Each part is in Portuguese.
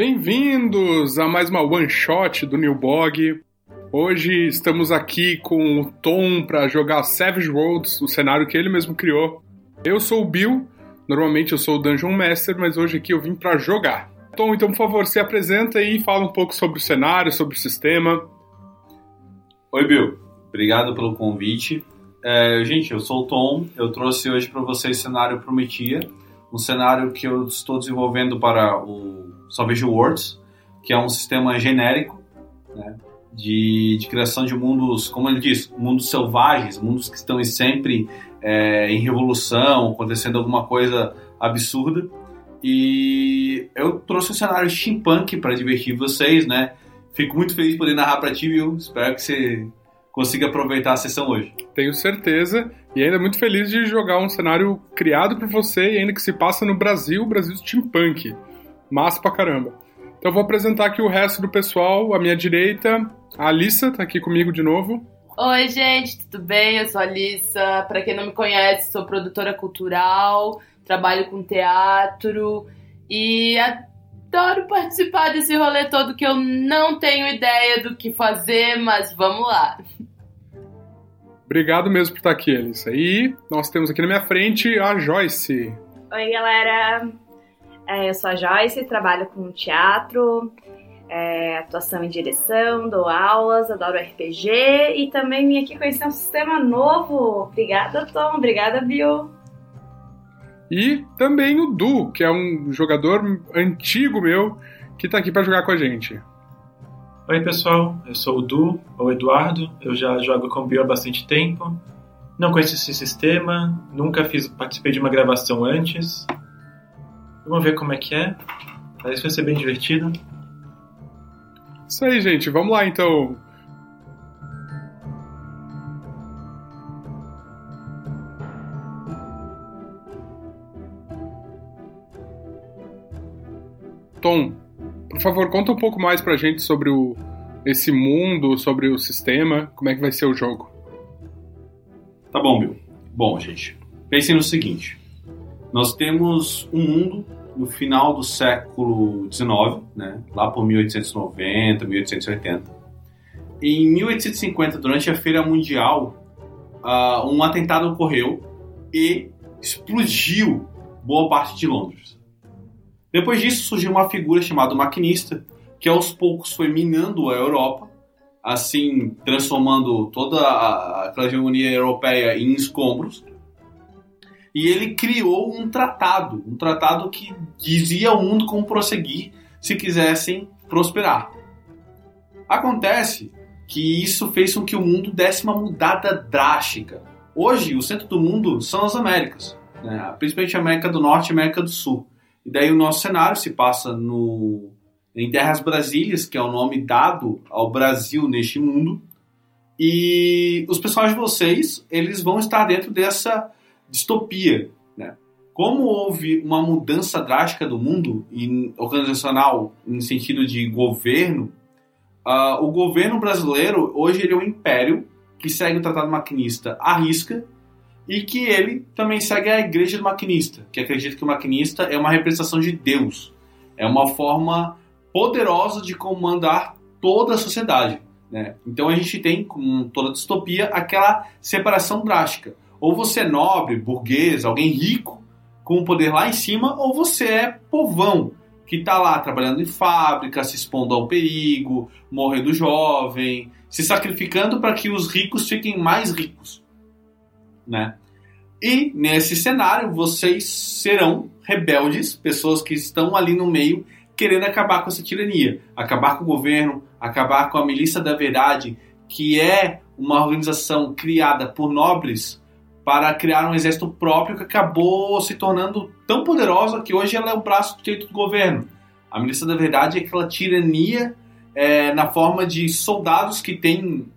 Bem-vindos a mais uma one shot do New Blog. Hoje estamos aqui com o Tom para jogar Savage Worlds, o cenário que ele mesmo criou. Eu sou o Bill, normalmente eu sou o Dungeon Master, mas hoje aqui eu vim para jogar. Tom, então por favor, se apresenta e fala um pouco sobre o cenário, sobre o sistema. Oi, Bill. Obrigado pelo convite. É, gente, eu sou o Tom. Eu trouxe hoje para vocês o cenário Prometia, um cenário que eu estou desenvolvendo para o Savage Worlds, que é um sistema genérico né, de, de, criação de mundos, como ele diz, mundos selvagens, mundos que estão sempre é, em revolução, acontecendo alguma coisa absurda. E eu trouxe um cenário steampunk para divertir vocês, né? Fico muito feliz de poder narrar para ti, viu? Espero que você consiga aproveitar a sessão hoje. Tenho certeza. E ainda muito feliz de jogar um cenário criado por você e ainda que se passa no Brasil, Brasil steampunk. Massa pra caramba. Então eu vou apresentar aqui o resto do pessoal. À minha direita, a Alissa tá aqui comigo de novo. Oi, gente, tudo bem? Eu sou a Alissa. Para quem não me conhece, sou produtora cultural, trabalho com teatro e adoro participar desse rolê todo que eu não tenho ideia do que fazer, mas vamos lá. Obrigado mesmo por estar aqui, Alissa. E nós temos aqui na minha frente a Joyce. Oi, galera. É, eu sou a Joyce, trabalho com teatro, é, atuação em direção, dou aulas, adoro RPG e também vim aqui conhecer um sistema novo. Obrigada, Tom. Obrigada, Bill. E também o Du, que é um jogador antigo meu que está aqui para jogar com a gente. Oi, pessoal. Eu sou o Du, ou Eduardo. Eu já jogo com o Bill há bastante tempo. Não conheço esse sistema, nunca fiz, participei de uma gravação antes. Vamos ver como é que é. Parece que vai ser bem divertido. Isso aí, gente. Vamos lá, então. Tom, por favor, conta um pouco mais pra gente sobre o, esse mundo, sobre o sistema, como é que vai ser o jogo. Tá bom, Bill. Bom, gente, pensem no seguinte. Nós temos um mundo no final do século XIX, né, lá por 1890, 1880. Em 1850, durante a Feira Mundial, uh, um atentado ocorreu e explodiu boa parte de Londres. Depois disso surgiu uma figura chamada maquinista, que aos poucos foi minando a Europa, assim transformando toda a, hegemonia europeia em escombros e ele criou um tratado, um tratado que dizia ao mundo como prosseguir se quisessem prosperar. Acontece que isso fez com que o mundo desse uma mudada drástica. Hoje, o centro do mundo são as Américas, né? principalmente a América do Norte e América do Sul. E daí o nosso cenário se passa no, em Terras Brasílias, que é o nome dado ao Brasil neste mundo. E os personagens de vocês, eles vão estar dentro dessa distopia. Né? Como houve uma mudança drástica do mundo em, organizacional em sentido de governo, uh, o governo brasileiro hoje ele é um império que segue o Tratado Maquinista à risca e que ele também segue a Igreja do Maquinista, que acredita que o maquinista é uma representação de Deus, é uma forma poderosa de comandar toda a sociedade. Né? Então a gente tem, com toda distopia, aquela separação drástica. Ou você é nobre, burguês, alguém rico, com o poder lá em cima, ou você é povão, que está lá trabalhando em fábrica, se expondo ao perigo, morrendo jovem, se sacrificando para que os ricos fiquem mais ricos. Né? E nesse cenário, vocês serão rebeldes, pessoas que estão ali no meio querendo acabar com essa tirania, acabar com o governo, acabar com a milícia da verdade, que é uma organização criada por nobres para criar um exército próprio que acabou se tornando tão poderosa que hoje ela é o braço direito do governo. A milícia da verdade é aquela tirania é, na forma de soldados que têm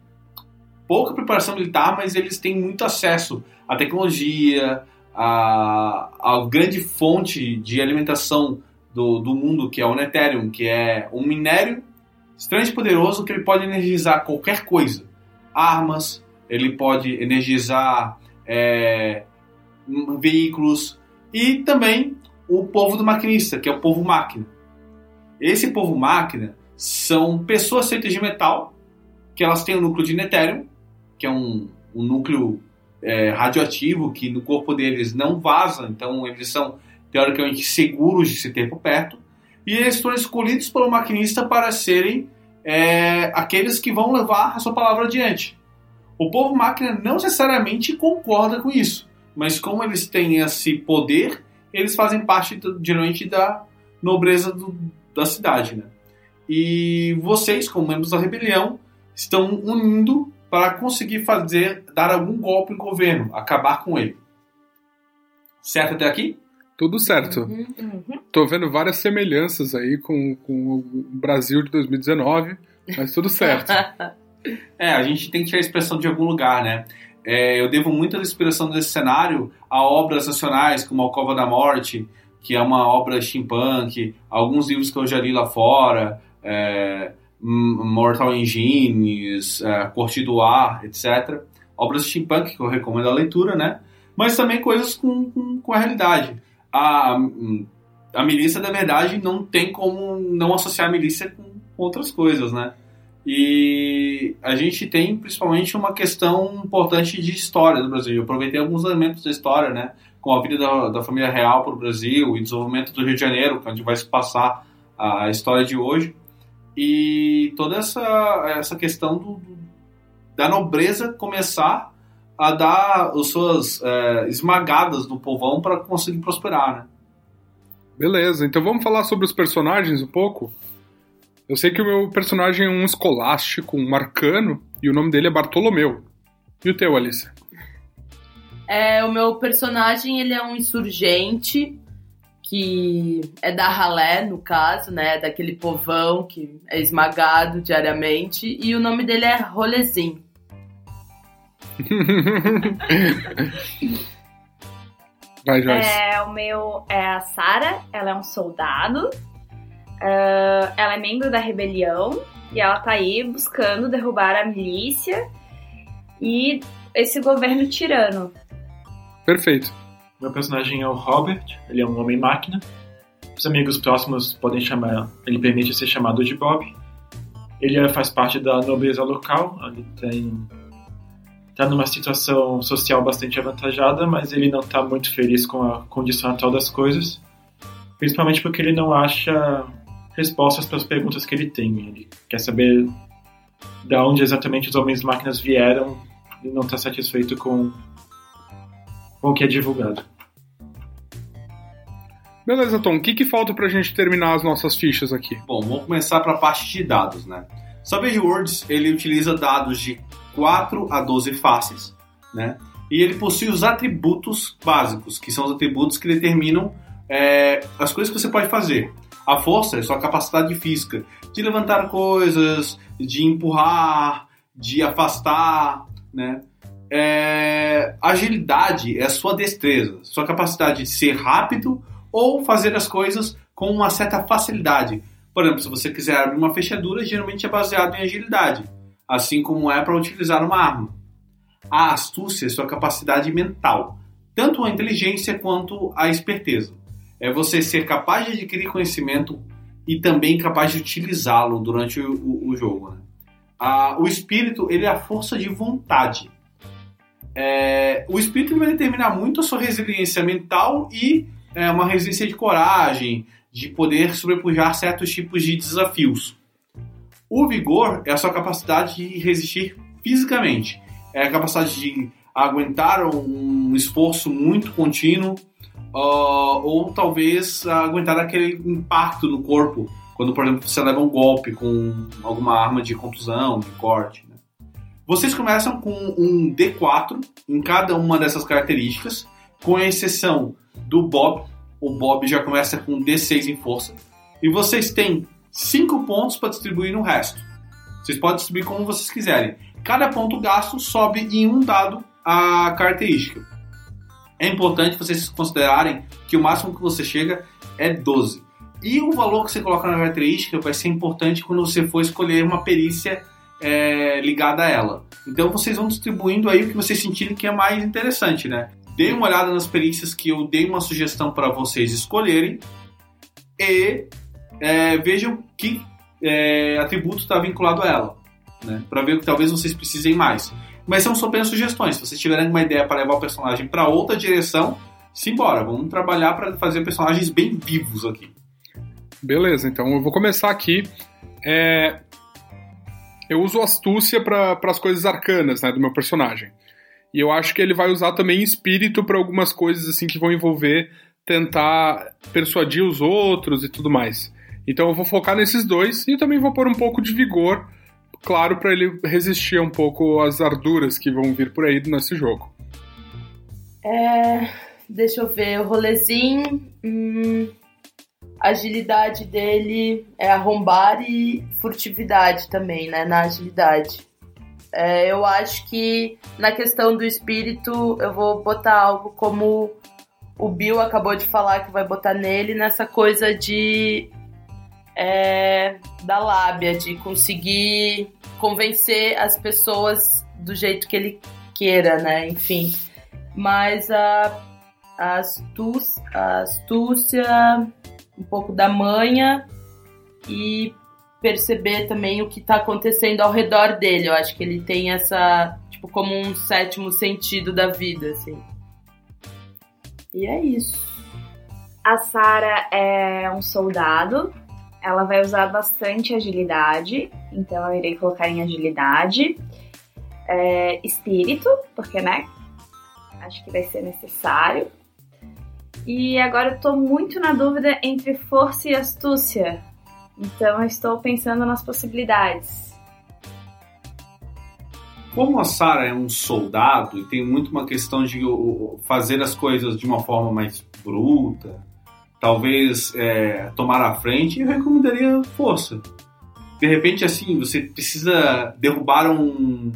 pouca preparação militar, mas eles têm muito acesso à tecnologia, à, à grande fonte de alimentação do, do mundo, que é o Neterium, que é um minério extremamente poderoso que ele pode energizar qualquer coisa. Armas, ele pode energizar é, veículos e também o povo do maquinista, que é o povo máquina. Esse povo máquina são pessoas feitas de metal, que elas têm o um núcleo de netérium, que é um, um núcleo é, radioativo que no corpo deles não vaza, então eles são teoricamente seguros de se ter por perto. E eles foram escolhidos pelo maquinista para serem é, aqueles que vão levar a sua palavra adiante. O povo máquina não necessariamente concorda com isso, mas como eles têm esse poder, eles fazem parte geralmente da nobreza do, da cidade. Né? E vocês, como membros da rebelião, estão unindo para conseguir fazer, dar algum golpe no governo, acabar com ele. Certo até aqui? Tudo certo. Uhum, uhum. Tô vendo várias semelhanças aí com, com o Brasil de 2019, mas tudo certo. é, a gente tem que tirar a expressão de algum lugar, né? É, eu devo muita inspiração desse cenário a obras nacionais como A Cova da Morte, que é uma obra steampunk, alguns livros que eu já li lá fora, é, Mortal Engines, é, Corte do Ar, etc. Obras steampunk que eu recomendo a leitura, né? Mas também coisas com, com, com a realidade. A, a milícia, na verdade, não tem como não associar a milícia com outras coisas, né? E a gente tem principalmente uma questão importante de história do Brasil. Eu aproveitei alguns elementos da história, né? Com a vida da, da família real para o Brasil e desenvolvimento do Rio de Janeiro, é onde vai se passar a história de hoje. E toda essa, essa questão do, da nobreza começar a dar as suas é, esmagadas no povão para conseguir prosperar, né? Beleza, então vamos falar sobre os personagens um pouco? Eu sei que o meu personagem é um escolástico, um marcano, e o nome dele é Bartolomeu. E o teu, Alice? É, o meu personagem, ele é um insurgente, que é da ralé, no caso, né? Daquele povão que é esmagado diariamente. E o nome dele é Rolezim. Vai, Joyce. É, o meu é a Sara, ela é um soldado. Uh, ela é membro da rebelião e ela tá aí buscando derrubar a milícia e esse governo tirano. Perfeito. Meu personagem é o Robert, ele é um homem-máquina. Os amigos próximos podem chamar, ele permite ser chamado de Bob. Ele faz parte da nobreza local, ele tem está numa situação social bastante avantajada, mas ele não está muito feliz com a condição atual das coisas, principalmente porque ele não acha respostas para as perguntas que ele tem. Ele quer saber de onde exatamente os homens máquinas vieram e não está satisfeito com, com o que é divulgado. Beleza, Tom. O que, que falta para a gente terminar as nossas fichas aqui? Bom, vamos começar para a parte de dados, né? Savage Worlds ele utiliza dados de 4 a 12 faces, né? E ele possui os atributos básicos, que são os atributos que determinam é, as coisas que você pode fazer. A força é sua capacidade física de levantar coisas, de empurrar, de afastar, né? É, agilidade é sua destreza, sua capacidade de ser rápido ou fazer as coisas com uma certa facilidade. Por exemplo, se você quiser abrir uma fechadura, geralmente é baseado em agilidade assim como é para utilizar uma arma. A astúcia é sua capacidade mental, tanto a inteligência quanto a esperteza. É você ser capaz de adquirir conhecimento e também capaz de utilizá-lo durante o, o, jogo. Né? Ah, o espírito ele é a força de vontade. É, o espírito vai determinar muito a sua resiliência mental e é, uma resiliência de coragem, de poder sobrepujar certos tipos de desafios. O vigor é a sua capacidade de resistir fisicamente. É a capacidade de aguentar um esforço muito contínuo uh, ou talvez aguentar aquele impacto no corpo quando, por exemplo, você leva um golpe com alguma arma de contusão, de corte. Né? Vocês começam com um D4 em cada uma dessas características, com exceção do Bob. O Bob já começa com D6 em força. E vocês têm 5 pontos para distribuir no resto. Vocês podem distribuir como vocês quiserem. Cada ponto gasto sobe em um dado a característica. É importante vocês considerarem que o máximo que você chega é 12. E o valor que você coloca na característica vai ser importante quando você for escolher uma perícia é, ligada a ela. Então vocês vão distribuindo aí o que vocês sentirem que é mais interessante, né? Dê uma olhada nas perícias que eu dei uma sugestão para vocês escolherem e é, vejam que é, atributo está vinculado a ela, né? Para ver que talvez vocês precisem mais. Mas são só apenas sugestões. Se vocês tiverem uma ideia para levar o personagem para outra direção, simbora, vamos trabalhar para fazer personagens bem vivos aqui. Beleza, então eu vou começar aqui. É... Eu uso astúcia para as coisas arcanas né, do meu personagem. E eu acho que ele vai usar também espírito para algumas coisas assim que vão envolver tentar persuadir os outros e tudo mais. Então eu vou focar nesses dois e também vou pôr um pouco de vigor, claro, para ele resistir um pouco às arduras que vão vir por aí nesse jogo. É, deixa eu ver, o rolezinho. Hum, agilidade dele é arrombar e furtividade também, né? Na agilidade. É, eu acho que na questão do espírito eu vou botar algo como o Bill acabou de falar que vai botar nele nessa coisa de é, da lábia, de conseguir convencer as pessoas do jeito que ele queira, né? Enfim. Mas a, a, astúcia, a astúcia, um pouco da manha e perceber também o que está acontecendo ao redor dele. Eu acho que ele tem essa, tipo, como um sétimo sentido da vida, assim. E é isso. A Sara é um soldado. Ela vai usar bastante agilidade, então eu irei colocar em agilidade. É, espírito, porque, né? Acho que vai ser necessário. E agora eu tô muito na dúvida entre força e astúcia. Então eu estou pensando nas possibilidades. Como a Sarah é um soldado e tem muito uma questão de fazer as coisas de uma forma mais bruta, talvez é, tomar a frente, eu recomendaria força. De repente, assim, você precisa derrubar um,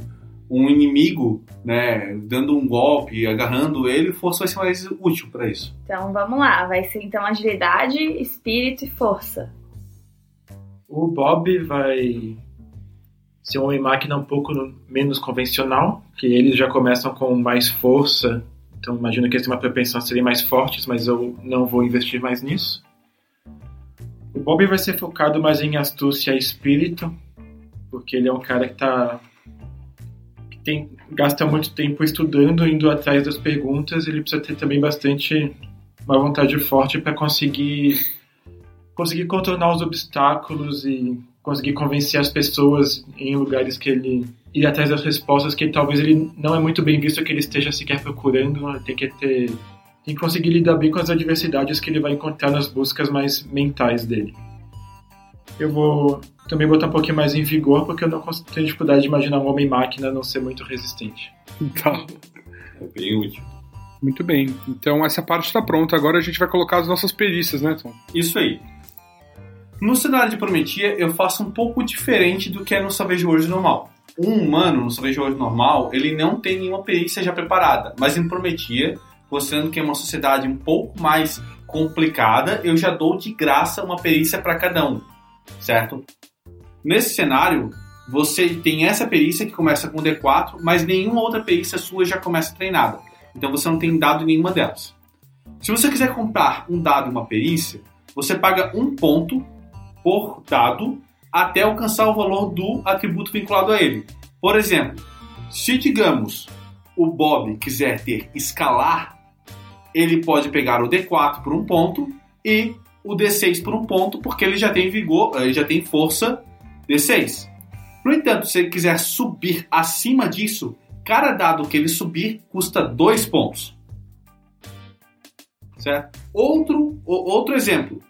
um inimigo, né, dando um golpe, agarrando ele, força vai ser mais útil para isso. Então vamos lá, vai ser então agilidade, espírito e força. O Bob vai ser um homem-máquina um pouco menos convencional, que eles já começam com mais força, então imagino que eles têm uma propensão a serem mais fortes, mas eu não vou investir mais nisso. O Bob vai ser focado mais em astúcia e espírito, porque ele é um cara que tá que tem gasta muito tempo estudando, indo atrás das perguntas, ele precisa ter também bastante uma vontade forte para conseguir conseguir contornar os obstáculos e conseguir convencer as pessoas em lugares que ele ir atrás das respostas que talvez ele não é muito bem visto que ele esteja sequer procurando, tem que ter tem que conseguir lidar bem com as adversidades que ele vai encontrar nas buscas mais mentais dele. Eu vou também botar um pouquinho mais em vigor, porque eu não tenho dificuldade de imaginar um homem-máquina não ser muito resistente. Tá. É bem útil. Muito bem. Então essa parte está pronta. Agora a gente vai colocar as nossas perícias, né, Tom? Isso aí. No cenário de Prometia, eu faço um pouco diferente do que é no Savage World normal. Um humano no Savage World normal, ele não tem nenhuma perícia já preparada, mas em Prometia, mostrando que é uma sociedade um pouco mais complicada, eu já dou de graça uma perícia para cada um, certo? Nesse cenário, você tem essa perícia que começa com D4, mas nenhuma outra perícia sua já começa treinada. Então você não tem dado nenhuma delas. Se você quiser comprar um dado e uma perícia, você paga um ponto por dado até alcançar o valor do atributo vinculado a ele. Por exemplo, se digamos o Bob quiser ter escalar, ele pode pegar o D4 por um ponto e o D6 por um ponto, porque ele já tem vigor, ele já tem força D6. No entanto, se ele quiser subir acima disso, cada dado que ele subir custa dois pontos. Certo? Outro, outro exemplo.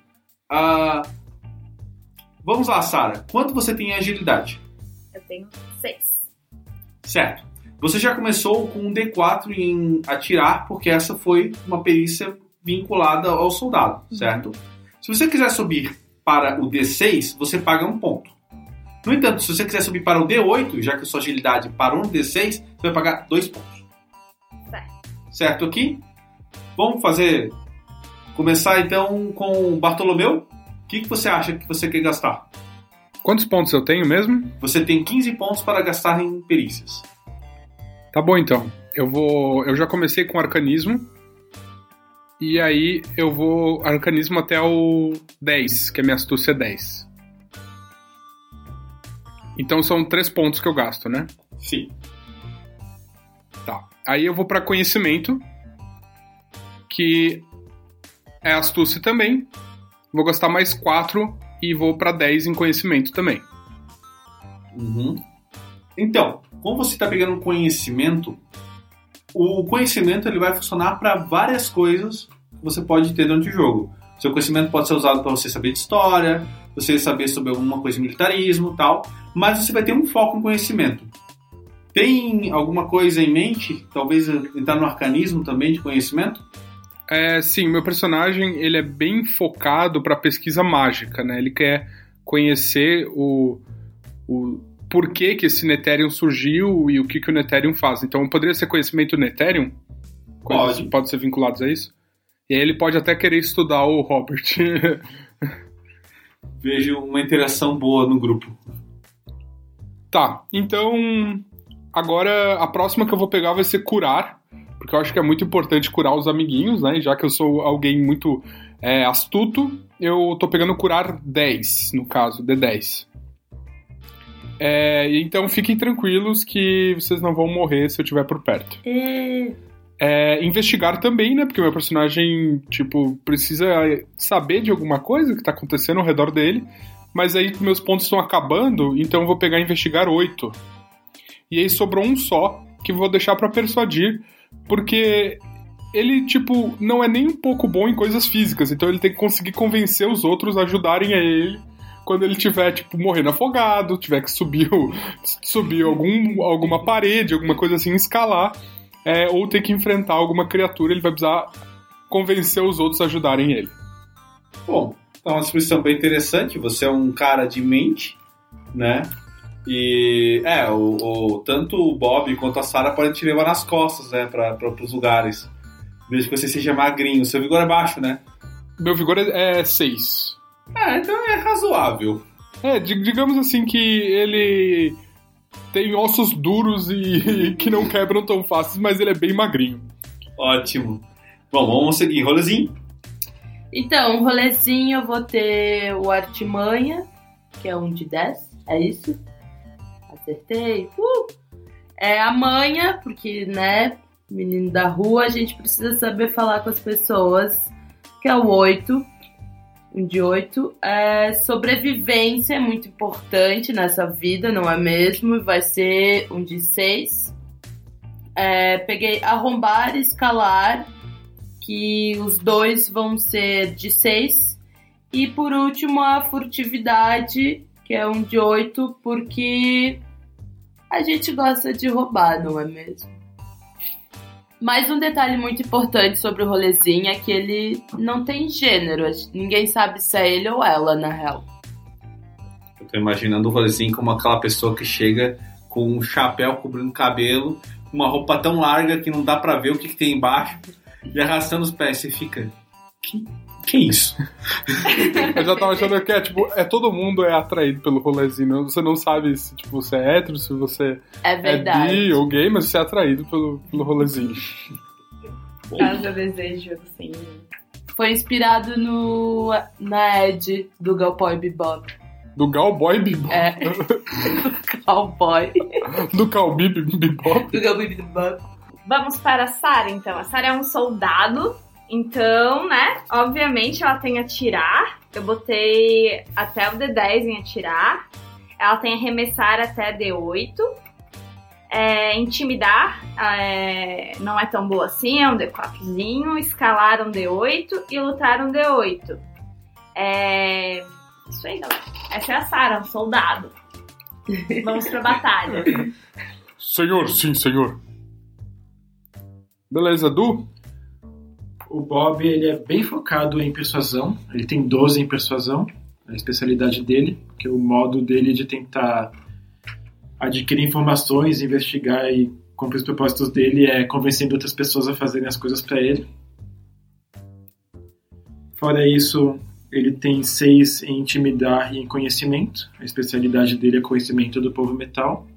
Uh, Vamos lá, Sara. Quanto você tem em agilidade? Eu tenho seis. Certo. Você já começou com um D4 em atirar, porque essa foi uma perícia vinculada ao soldado, uhum. certo? Se você quiser subir para o D6, você paga um ponto. No entanto, se você quiser subir para o D8, já que a sua agilidade parou no D6, você vai pagar dois pontos. Certo. Certo aqui? Vamos fazer. Começar então com o Bartolomeu. O que, que você acha que você quer gastar? Quantos pontos eu tenho mesmo? Você tem 15 pontos para gastar em perícias. Tá bom então. Eu vou. Eu já comecei com arcanismo. E aí eu vou arcanismo até o 10, que a minha astúcia é 10. Então são três pontos que eu gasto, né? Sim. Tá. Aí eu vou pra conhecimento, que é astúcia também. Vou gastar mais 4 e vou pra 10 em conhecimento também. Uhum. Então, como você está pegando conhecimento, o conhecimento ele vai funcionar para várias coisas que você pode ter durante o jogo. Seu conhecimento pode ser usado para você saber de história, você saber sobre alguma coisa de militarismo tal, mas você vai ter um foco em conhecimento. Tem alguma coisa em mente? Talvez entrar no arcanismo também de conhecimento? É, sim, meu personagem ele é bem focado para pesquisa mágica, né? Ele quer conhecer o, o porquê que esse Neterium surgiu e o que, que o Neterium faz. Então poderia ser conhecimento Neterium? Coisas Pode. pode ser vinculados a isso? E aí ele pode até querer estudar o Robert. Vejo uma interação boa no grupo. tá, então agora a próxima que eu vou pegar vai ser curar, porque eu acho que é muito importante curar os amiguinhos, né? Já que eu sou alguém muito é, astuto, eu tô pegando curar 10, no caso, D10. É, então fiquem tranquilos que vocês não vão morrer se eu estiver por perto. É, investigar também, né? Porque meu personagem, tipo, precisa saber de alguma coisa que tá acontecendo ao redor dele. Mas aí meus pontos estão acabando, então eu vou pegar investigar 8. E aí sobrou um só, que vou deixar pra persuadir, porque ele, tipo, não é nem um pouco bom em coisas físicas, então ele tem que conseguir convencer os outros a ajudarem a ele quando ele tiver, tipo, morrendo afogado, tiver que subir, subir algum, alguma parede, alguma coisa assim, escalar, é, ou ter que enfrentar alguma criatura, ele vai precisar convencer os outros a ajudarem ele. Bom, é uma descrição bem interessante. Você é um cara de mente, né? E é, o, o- tanto o Bob quanto a Sarah podem te levar nas costas, né? Pra, pra, pros lugares. Desde que você seja magrinho. Seu vigor é baixo, né? Meu vigor é 6. É, então é razoável. É, di- digamos assim que ele tem ossos duros e que não quebram tão fáceis, mas ele é bem magrinho. Ótimo. Bom, vamos seguir. Rolezinho. Então, rolezinho eu vou ter o Artimanha, que é um de 10, é isso? Acertei. Uh! É a manha, porque, né, menino da rua, a gente precisa saber falar com as pessoas, que é o 8. Um de 8. É, sobrevivência é muito importante nessa vida, não é mesmo? Vai ser um de 6. É, peguei arrombar e escalar, que os dois vão ser de 6. E por último, a furtividade, que é um de 8, porque a gente gosta de roubar, não é mesmo? Mais um detalhe muito importante sobre o rolezinho é que ele não tem gênero. Ninguém sabe se é ele ou ela, na real. Eu tô imaginando o rolezinho como aquela pessoa que chega com um chapéu cobrindo o cabelo, uma roupa tão larga que não dá pra ver o que, que tem embaixo, e arrastando os pés. Você fica. Que isso? Eu já tava achando que é, tipo, é todo mundo é atraído pelo rolezinho. Você não sabe se tipo, você é hétero, se você É é verdade. bi ou gay, mas você é atraído pelo, pelo rolezinho. Caso eu desejo, assim. Foi inspirado no na Ed do Cowboy Bebop. Do Cowboy Bebop. É. Cowboy. Do Cowboy Bebop. Do Cowboy Bebop. Vamos para a Sarah, então. A Sarah é um soldado, então, né? Obviamente ela tem atirar. Eu botei até o D10 em atirar. Ela tem arremessar até D8. É, intimidar é, não é tão boa assim, é um D4zinho. Escalar um D8 e lutar um D8. É, isso aí, galera. Essa é a Sarah, um soldado. Vamos pra batalha. Senhor, sim, senhor. Beleza, Du? O Bob ele é bem focado em persuasão. Ele tem 12 em persuasão, a especialidade dele, que é o modo dele de tentar adquirir informações, investigar e cumprir os propósitos dele é convencendo outras pessoas a fazerem as coisas para ele. Fora isso, ele tem 6 em intimidar e em conhecimento. A especialidade dele é conhecimento do povo metal.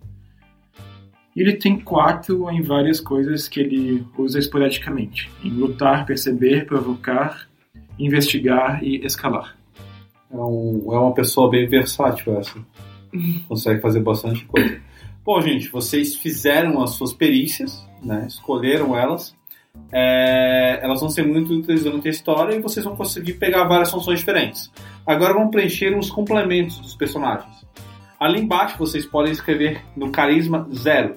Ele tem quatro em várias coisas que ele usa esporadicamente: em lutar, perceber, provocar, investigar e escalar. É, um- é uma pessoa bem versátil essa. Consegue fazer bastante coisa. Bom, gente, vocês fizeram as suas perícias, né? Escolheram elas. É, elas vão ser muito úteis durante a história e vocês vão conseguir pegar várias funções diferentes. Agora vamos preencher os complementos dos personagens. Ali embaixo vocês podem escrever no carisma zero.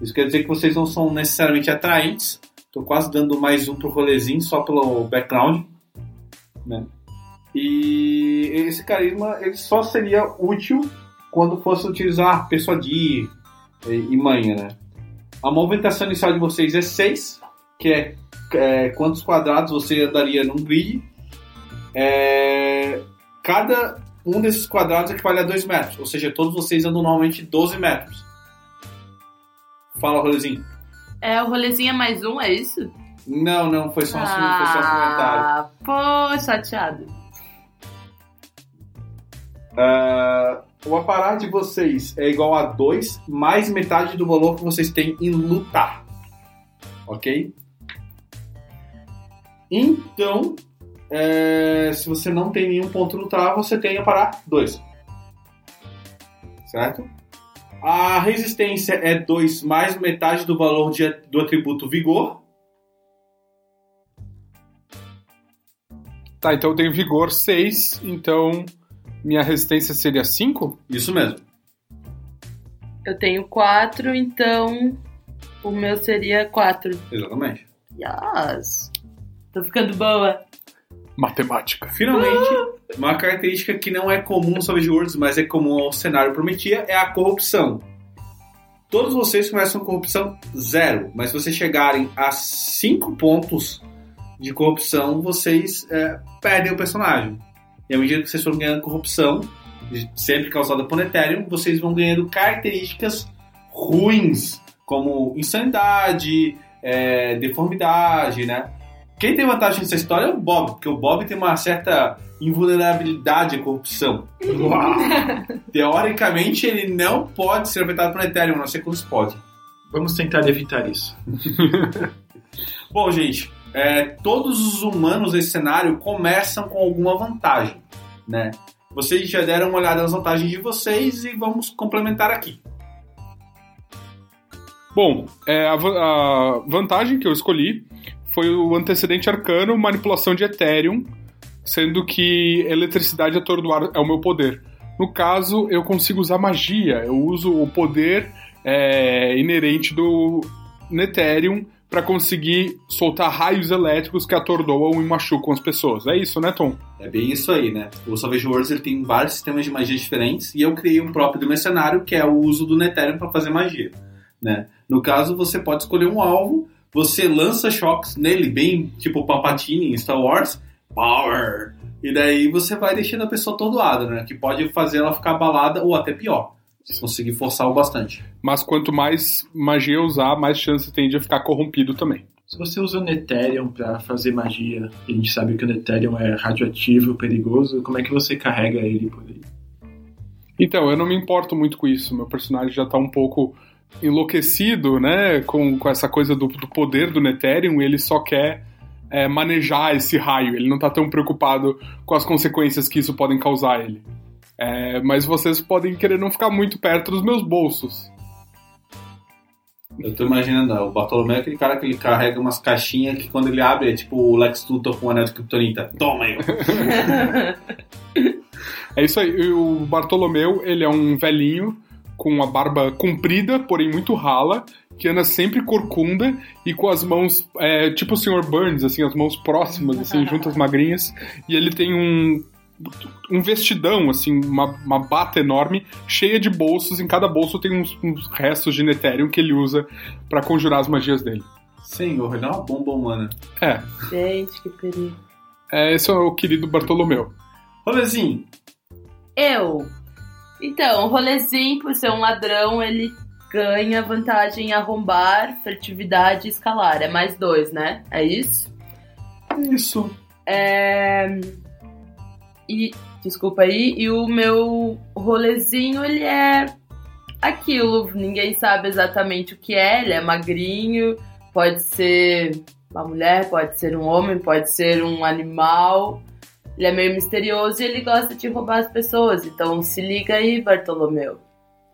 Isso quer dizer que vocês não são necessariamente atraentes. Estou quase dando mais um pro rolezinho só pelo background. Né? E esse carisma ele só seria útil quando fosse utilizar persuadir e, e manha, né? A movimentação inicial de vocês é 6, que é, é, quantos quadrados você andaria num grid. É, cada um desses quadrados equivale a 2 metros, ou seja, todos vocês andam normalmente 12 metros. Fala, rolezinho. É, o rolezinho é mais um, é isso? Não, não, foi só, um- foi só um comentário. Ah, pô, chateado. Ah, o aparato de vocês é igual a 2 mais metade do valor que vocês têm em lutar. Ok? Então, é, se você não tem nenhum ponto lutar, você tem aparato 2. Certo? A resistência é 2 mais metade do valor de- do atributo vigor. Tá, então eu tenho vigor 6, então minha resistência seria 5? Isso mesmo. Eu tenho quatro, então o meu seria quatro. Exatamente. Yes. Tô ficando boa. Matemática. Finalmente, uma característica que não é comum no Savage Worlds, mas é comum ao cenário prometia, é a corrupção. Todos vocês começam com corrupção zero, mas se vocês chegarem a 5 pontos de corrupção, vocês é, perdem o personagem. E à medida que vocês forem ganhando corrupção, sempre causada por Ethereum, vocês vão ganhando características ruins, como insanidade, é, deformidade, né? Quem tem vantagem nessa história é o Bob, porque o Bob tem uma certa invulnerabilidade à corrupção. Teoricamente, ele não pode ser afetado por Ethereum, a não ser quando pode. Vamos tentar evitar isso. Bom, gente, é, todos os humanos desse cenário começam com alguma vantagem, né? Vocês já deram uma olhada nas vantagens de vocês e vamos complementar aqui. Bom, é, a, a vantagem que eu escolhi foi o antecedente arcano, manipulação de Ethereum, sendo que eletricidade atordoar é o meu poder. No caso, eu consigo usar magia, eu uso o poder é, inerente do Ethereum para conseguir soltar raios elétricos que atordoam e machucam as pessoas. É isso, né, Tom? É bem isso aí, né? O Savage Worlds ele tem vários sistemas de magia diferentes e eu criei um próprio do meu cenário, que é o uso do Nethereum para fazer magia, né? No caso, você pode escolher um alvo, você lança choques nele, bem tipo Palpatine em Star Wars, Power! E daí você vai deixando a pessoa atordoada, né? Que pode fazer ela ficar abalada ou até pior, se conseguir forçar o bastante. Mas quanto mais magia usar, mais chance tem de eu ficar corrompido também. Se você usa o Neterium pra fazer magia, e a gente sabe que o Neterium é radioativo, perigoso, como é que você carrega ele por aí? Então, eu não me importo muito com isso. Meu personagem já tá um pouco enlouquecido, né? Com, com essa coisa do, do poder do Neterium, ele só quer é, manejar esse raio. Ele não tá tão preocupado com as consequências que isso podem causar a ele. É, mas vocês podem querer não ficar muito perto dos meus bolsos. Eu tô imaginando, o Bartolomeu é aquele cara que ele carrega umas caixinhas que quando ele abre é tipo o Lex Luthor com o anel de Kryptonita. Toma aí! É isso aí. O Bartolomeu, ele é um velhinho com uma barba comprida, porém muito rala, que anda sempre corcunda e com as mãos, é, tipo o Sr. Burns, assim, as mãos próximas, assim, juntas magrinhas. E ele tem um, um vestidão, assim, uma, uma bata enorme, cheia de bolsos. Em cada bolso tem uns, uns restos de Netérium que ele usa pra conjurar as magias dele. Senhor, ele é uma bomba humana. É, Gente, que perigo. é esse é o querido Bartolomeu. Rolezinho, Eu. Então, o rolezinho, por ser um ladrão, ele ganha vantagem em arrombar, furtividade e escalar. É mais dois, né? É isso? isso. É... E, desculpa aí, e o meu rolezinho, ele é aquilo. Ninguém sabe exatamente o que é. Ele é magrinho, pode ser uma mulher, pode ser um homem, pode ser um animal. Ele é meio misterioso e ele gosta de roubar as pessoas. Então se liga aí, Bartolomeu.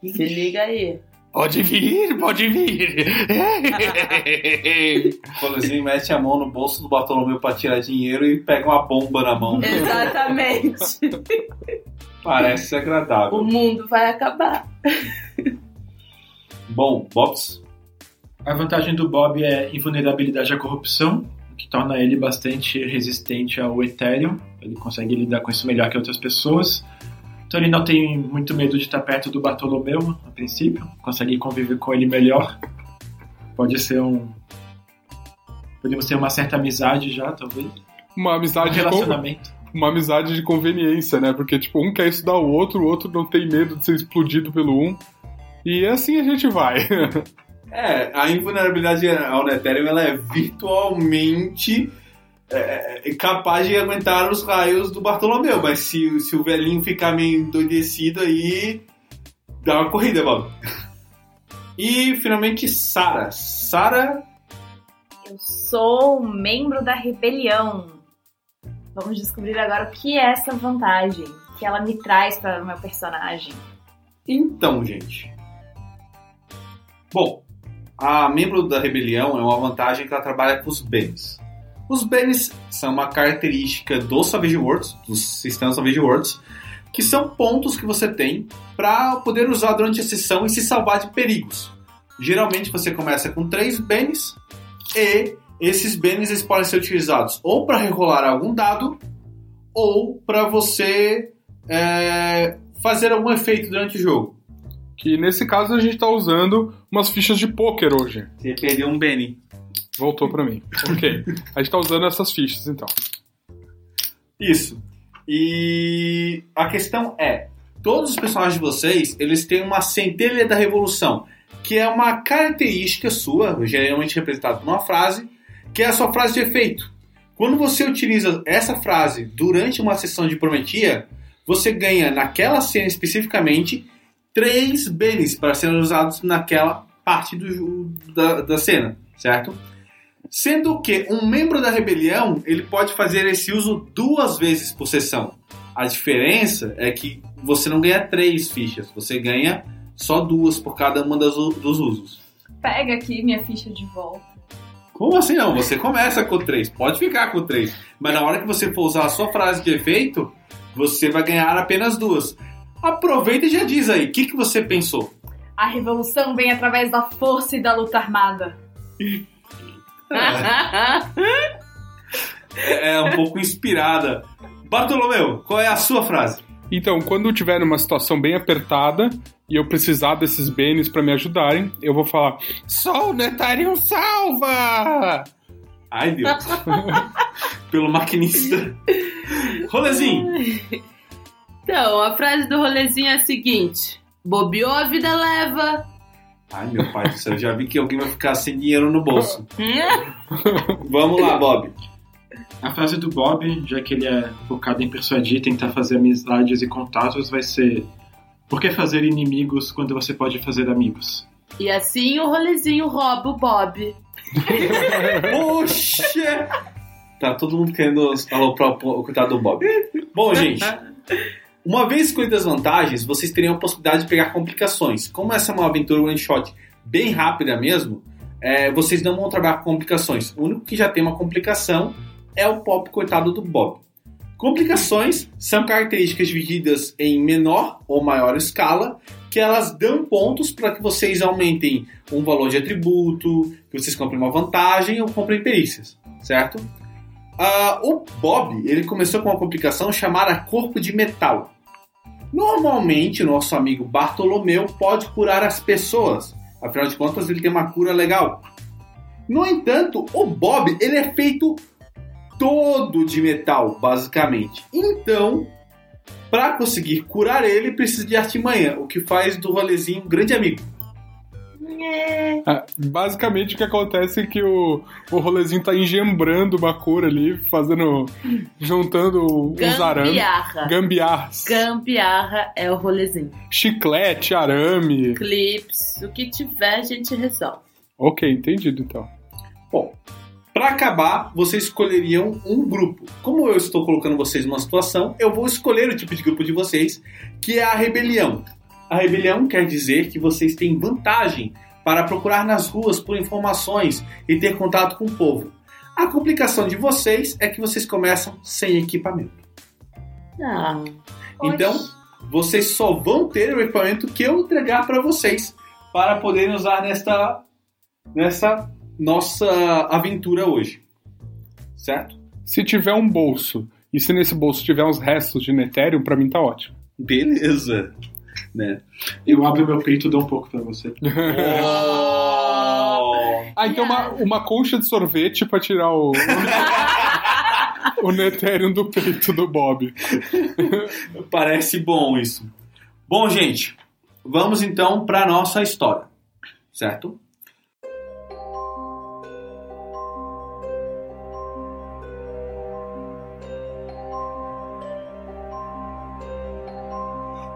Se liga aí. Pode vir, pode vir. O Rolezinho mete a mão no bolso do Bartolomeu pra tirar dinheiro e pega uma bomba na mão. Exatamente. Parece ser o agradável. mundo vai acabar. Bom, Bobs, A vantagem do Bob é invulnerabilidade à corrupção, o que torna ele bastante resistente ao Ethereum. Ele consegue lidar com isso melhor que outras pessoas. Então ele não tem muito medo de estar perto do Bartolomeu, a princípio. Consegue conviver com ele melhor. Pode ser um. Podemos ter uma certa amizade já, talvez. Uma Um amizade, de con- relacionamento. uma amizade de conveniência, né? Porque, tipo, um quer estudar o outro, o outro não tem medo de ser explodido pelo um. E assim a gente vai. é, a invulnerabilidade ao Ethereum ela é virtualmente é, é, capaz de aguentar os raios do Bartolomeu, mas se, se o velhinho ficar meio endoidecido aí, dá uma corrida, Bob. E finalmente Sara. Sara, Eu sou membro da rebelião. Vamos descobrir agora o que é essa vantagem que ela me traz para o meu personagem. então, gente. Bom, a membro da rebelião é uma vantagem que ela trabalha com os bens. Os bens são uma característica dos Savage Worlds, dos sistemas Savage Worlds, que são pontos que você tem para poder usar durante a sessão e se salvar de perigos. Geralmente você começa com três bens e esses bens podem ser utilizados ou para rerolar algum dado ou para você é, fazer algum efeito durante o jogo. que nesse caso a gente tá usando umas fichas de pôquer hoje. Você perdeu um Benny. Voltou pra mim. Ok. A gente tá usando essas fichas, então. Isso. E a questão é, todos os personagens de vocês, eles têm uma centelha da revolução, que é uma característica sua, geralmente representada por uma frase, que é a sua frase de efeito. Quando você utiliza essa frase durante uma sessão de prometia, você ganha naquela cena especificamente três bens para serem usados naquela parte do, da, da cena, certo? Sendo que um membro da rebelião ele pode fazer esse uso duas vezes por sessão. A diferença é que você não ganha três fichas, você ganha só duas por cada uma das, dos usos. Pega aqui minha ficha de volta. Como assim não? Você começa com três, pode ficar com três, mas na hora que você for usar a sua frase de efeito, você vai ganhar apenas duas. Aproveita e já diz aí, o que, que você pensou? A revolução vem através da força e da luta armada. É um pouco inspirada. Bartolomeu, qual é a sua frase? Então, quando eu tiver numa situação bem apertada e eu precisar desses bens pra me ajudarem, eu vou falar: Sol Netarium salva! Ai, Deus. Pelo maquinista. Rolezinho. Então, a frase do rolezinho é a seguinte: bobeou, a vida leva. Ai, meu pai do céu, já vi que alguém vai ficar sem dinheiro no bolso. Vamos lá, Bob. A frase do Bob, já que ele é focado em persuadir, tentar fazer amizades e contatos, vai ser: Por que fazer inimigos quando você pode fazer amigos? E assim o rolezinho rouba o Bob. Poxa! Tá todo mundo querendo aloprar o coitado do Bob. Bom, gente, uma vez escolhidas as vantagens, vocês teriam a possibilidade de pegar complicações. Como essa é uma aventura one shot bem rápida mesmo, é, vocês não vão trabalhar com complicações. O único que já tem uma complicação é o pop coitado do Bob. Complicações são características divididas em menor ou maior escala, que elas dão pontos para que vocês aumentem um valor de atributo, que vocês comprem uma vantagem ou comprem perícias, certo? Ah, o Bob ele começou com uma complicação chamada corpo de metal. Normalmente, o nosso amigo Bartolomeu pode curar as pessoas, afinal de contas, ele tem uma cura legal. No entanto, o Bob ele é feito todo de metal, basicamente. Então, para conseguir curar ele, precisa de artimanha, o que faz do rolezinho um grande amigo. Ah, basicamente o que acontece é que o, o rolezinho tá engembrando uma cura ali, fazendo. juntando uns arames. Gambiarra. Gambiarras. Gambiarra é o rolezinho. Chiclete, arame. Clips, o que tiver a gente resolve. Ok, entendido então. Bom, para acabar, vocês escolheriam um grupo. Como eu estou colocando vocês numa situação, eu vou escolher o tipo de grupo de vocês, que é a rebelião. A rebelião quer dizer que vocês têm vantagem para procurar nas ruas por informações e ter contato com o povo. A complicação de vocês é que vocês começam sem equipamento. Ah, Então, vocês só vão ter o equipamento que eu entregar para vocês para poderem usar nesta, nessa nossa aventura hoje. Certo? Se tiver um bolso e se nesse bolso tiver uns restos de Netérium, pra mim tá ótimo. Beleza. Né? Eu abro meu peito e dou um pouco pra você. Ah, então uma, uma concha de sorvete pra tirar o. o Netérium do peito do Bob. Parece bom isso. Bom, gente, vamos então para nossa história, certo?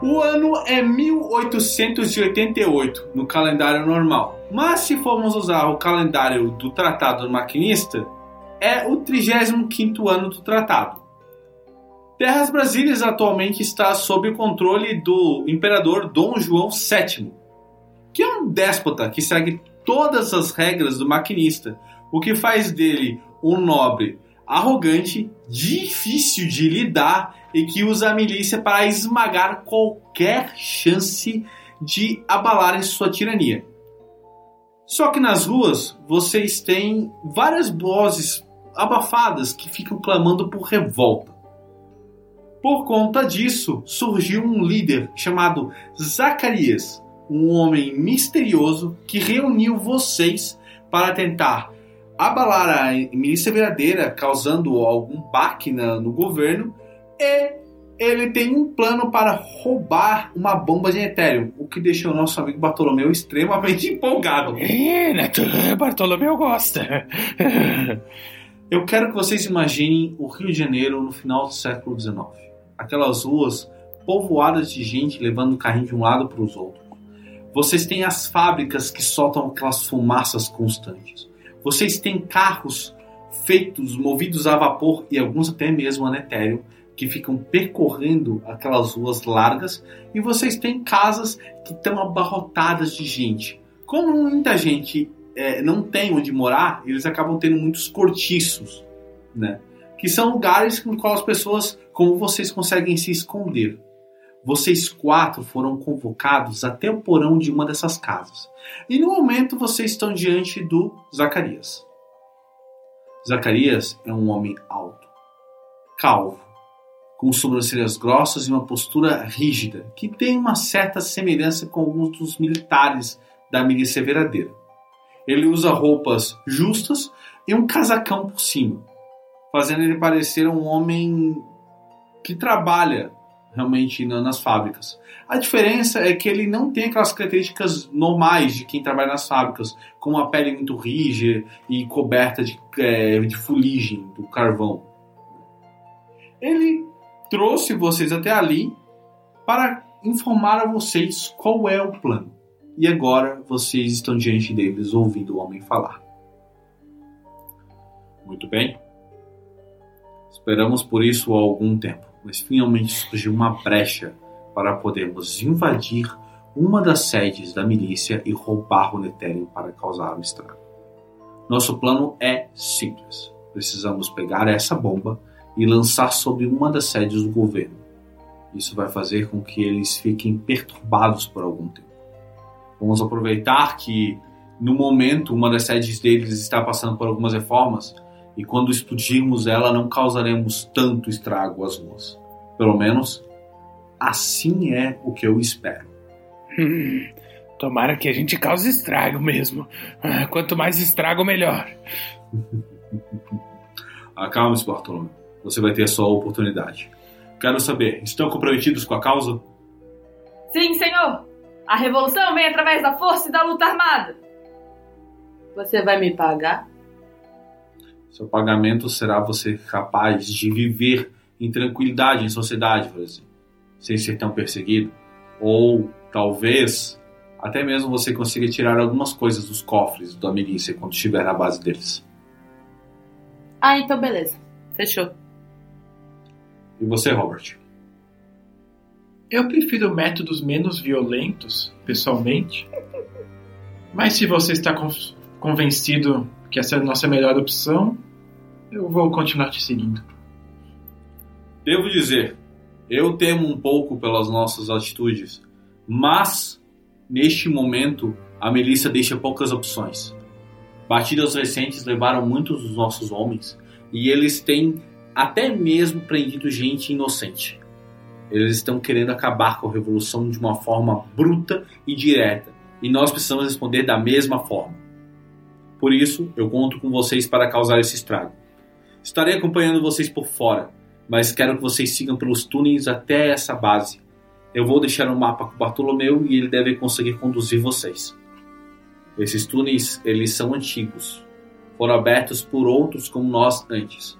O ano é 1888 no calendário normal, mas se formos usar o calendário do Tratado Maquinista, é o 35º ano do tratado. Terras Brasílias atualmente está sob o controle do imperador Dom João VII, que é um déspota que segue todas as regras do maquinista, o que faz dele um nobre arrogante, difícil de lidar e que usa a milícia para esmagar qualquer chance de abalarem sua tirania. Só que nas ruas vocês têm várias vozes abafadas que ficam clamando por revolta. Por conta disso, surgiu um líder chamado Zacarias, um homem misterioso que reuniu vocês para tentar abalar a milícia verdadeira, causando algum baque no governo, e ele tem um plano para roubar uma bomba de Ethereum, o que deixou o nosso amigo Bartolomeu extremamente empolgado. É, Neto, Bartolomeu gosta. Eu quero que vocês imaginem o Rio de Janeiro no final do século XIX. Aquelas ruas povoadas de gente levando carrinho de um lado para os outros. Vocês têm as fábricas que soltam aquelas fumaças constantes. Vocês têm carros feitos, movidos a vapor e alguns até mesmo a etéreo, que ficam percorrendo aquelas ruas largas. E vocês têm casas que estão abarrotadas de gente. Como muita gente é, não tem onde morar, eles acabam tendo muitos cortiços, né? Que são lugares no qual as pessoas, como vocês, conseguem se esconder. Vocês quatro foram convocados até o porão de uma dessas casas. E no momento vocês estão diante do Zacarias. Zacarias é um homem alto, calvo, com sobrancelhas grossas e uma postura rígida, que tem uma certa semelhança com alguns dos militares da milícia verdadeira. Ele usa roupas justas e um casacão por cima, fazendo ele parecer um homem que trabalha realmente na- nas fábricas. A diferença é que ele não tem aquelas características normais de quem trabalha nas fábricas, como uma pele muito rígida e coberta de, é, de fuligem do carvão. Ele trouxe vocês até ali para informar a vocês qual é o plano. E agora vocês estão diante deles ouvindo o homem falar. Muito bem. Esperamos por isso há algum tempo, mas finalmente surgiu uma brecha para podermos invadir uma das sedes da milícia e roubar o Netérium para causar um estrago. Nosso plano é simples. Precisamos pegar essa bomba e lançar sobre uma das sedes do governo. Isso vai fazer com que eles fiquem perturbados por algum tempo. Vamos aproveitar que no momento uma das sedes deles está passando por algumas reformas e quando explodirmos ela não causaremos tanto estrago às ruas. Pelo menos assim é o que eu espero. Hum, tomara que a gente cause estrago mesmo. Ah, Quanto mais estrago, melhor. Acalme-se, Bartolomeu. Você vai ter a sua oportunidade. Quero saber, estão comprometidos com a causa? Sim, senhor. A revolução vem através da força e da luta armada. Você vai me pagar? Seu pagamento será você capaz de viver em tranquilidade em sociedade, por exemplo, sem ser tão perseguido. Ou talvez até mesmo você consiga tirar algumas coisas dos cofres do Amilícia quando estiver na base deles. Ah, então beleza. Fechou. E você, Robert? Eu prefiro métodos menos violentos, pessoalmente. Mas se você está con- convencido que essa é a nossa melhor opção, eu vou continuar te seguindo. Devo dizer, eu temo um pouco pelas nossas atitudes, mas neste momento a milícia deixa poucas opções. Batidas recentes levaram muitos dos nossos homens e eles têm até mesmo prendido gente inocente. Eles estão querendo acabar com a revolução de uma forma bruta e direta e nós precisamos responder da mesma forma. Por isso, eu conto com vocês para causar esse estrago. Estarei acompanhando vocês por fora, mas quero que vocês sigam pelos túneis até essa base. Eu vou deixar um mapa com Bartolomeu e ele deve conseguir conduzir vocês. Esses túneis, eles são antigos. Foram abertos por outros como nós antes.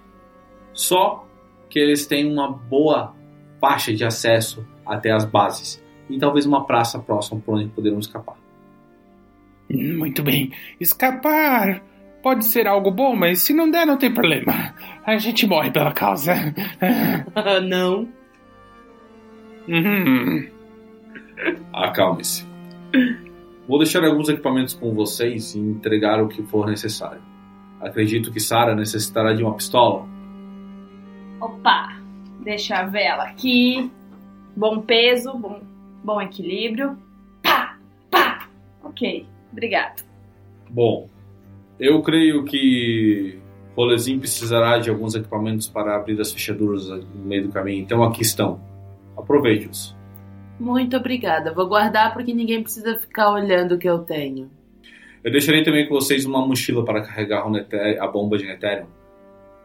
Só que eles têm uma boa faixa de acesso até as bases e talvez uma praça próxima por onde poderemos escapar. Hum, Muito bem. Escapar pode ser algo bom, mas se não der, não tem problema. A gente morre pela causa. não. Uhum. Acalme-se. Vou deixar alguns equipamentos com vocês e entregar o que for necessário. Acredito que Sara necessitará de uma pistola. Opa, deixa a vela aqui. Bom peso, bom, bom equilíbrio. Pá, pá. Ok, obrigado. Bom, eu creio que Rolezinho precisará de alguns equipamentos para abrir as fechaduras no meio do caminho. Então aqui estão. Aproveite-os. Muito obrigada. Vou guardar porque ninguém precisa ficar olhando o que eu tenho. Eu deixarei também com vocês uma mochila para carregar a bomba de Netérium.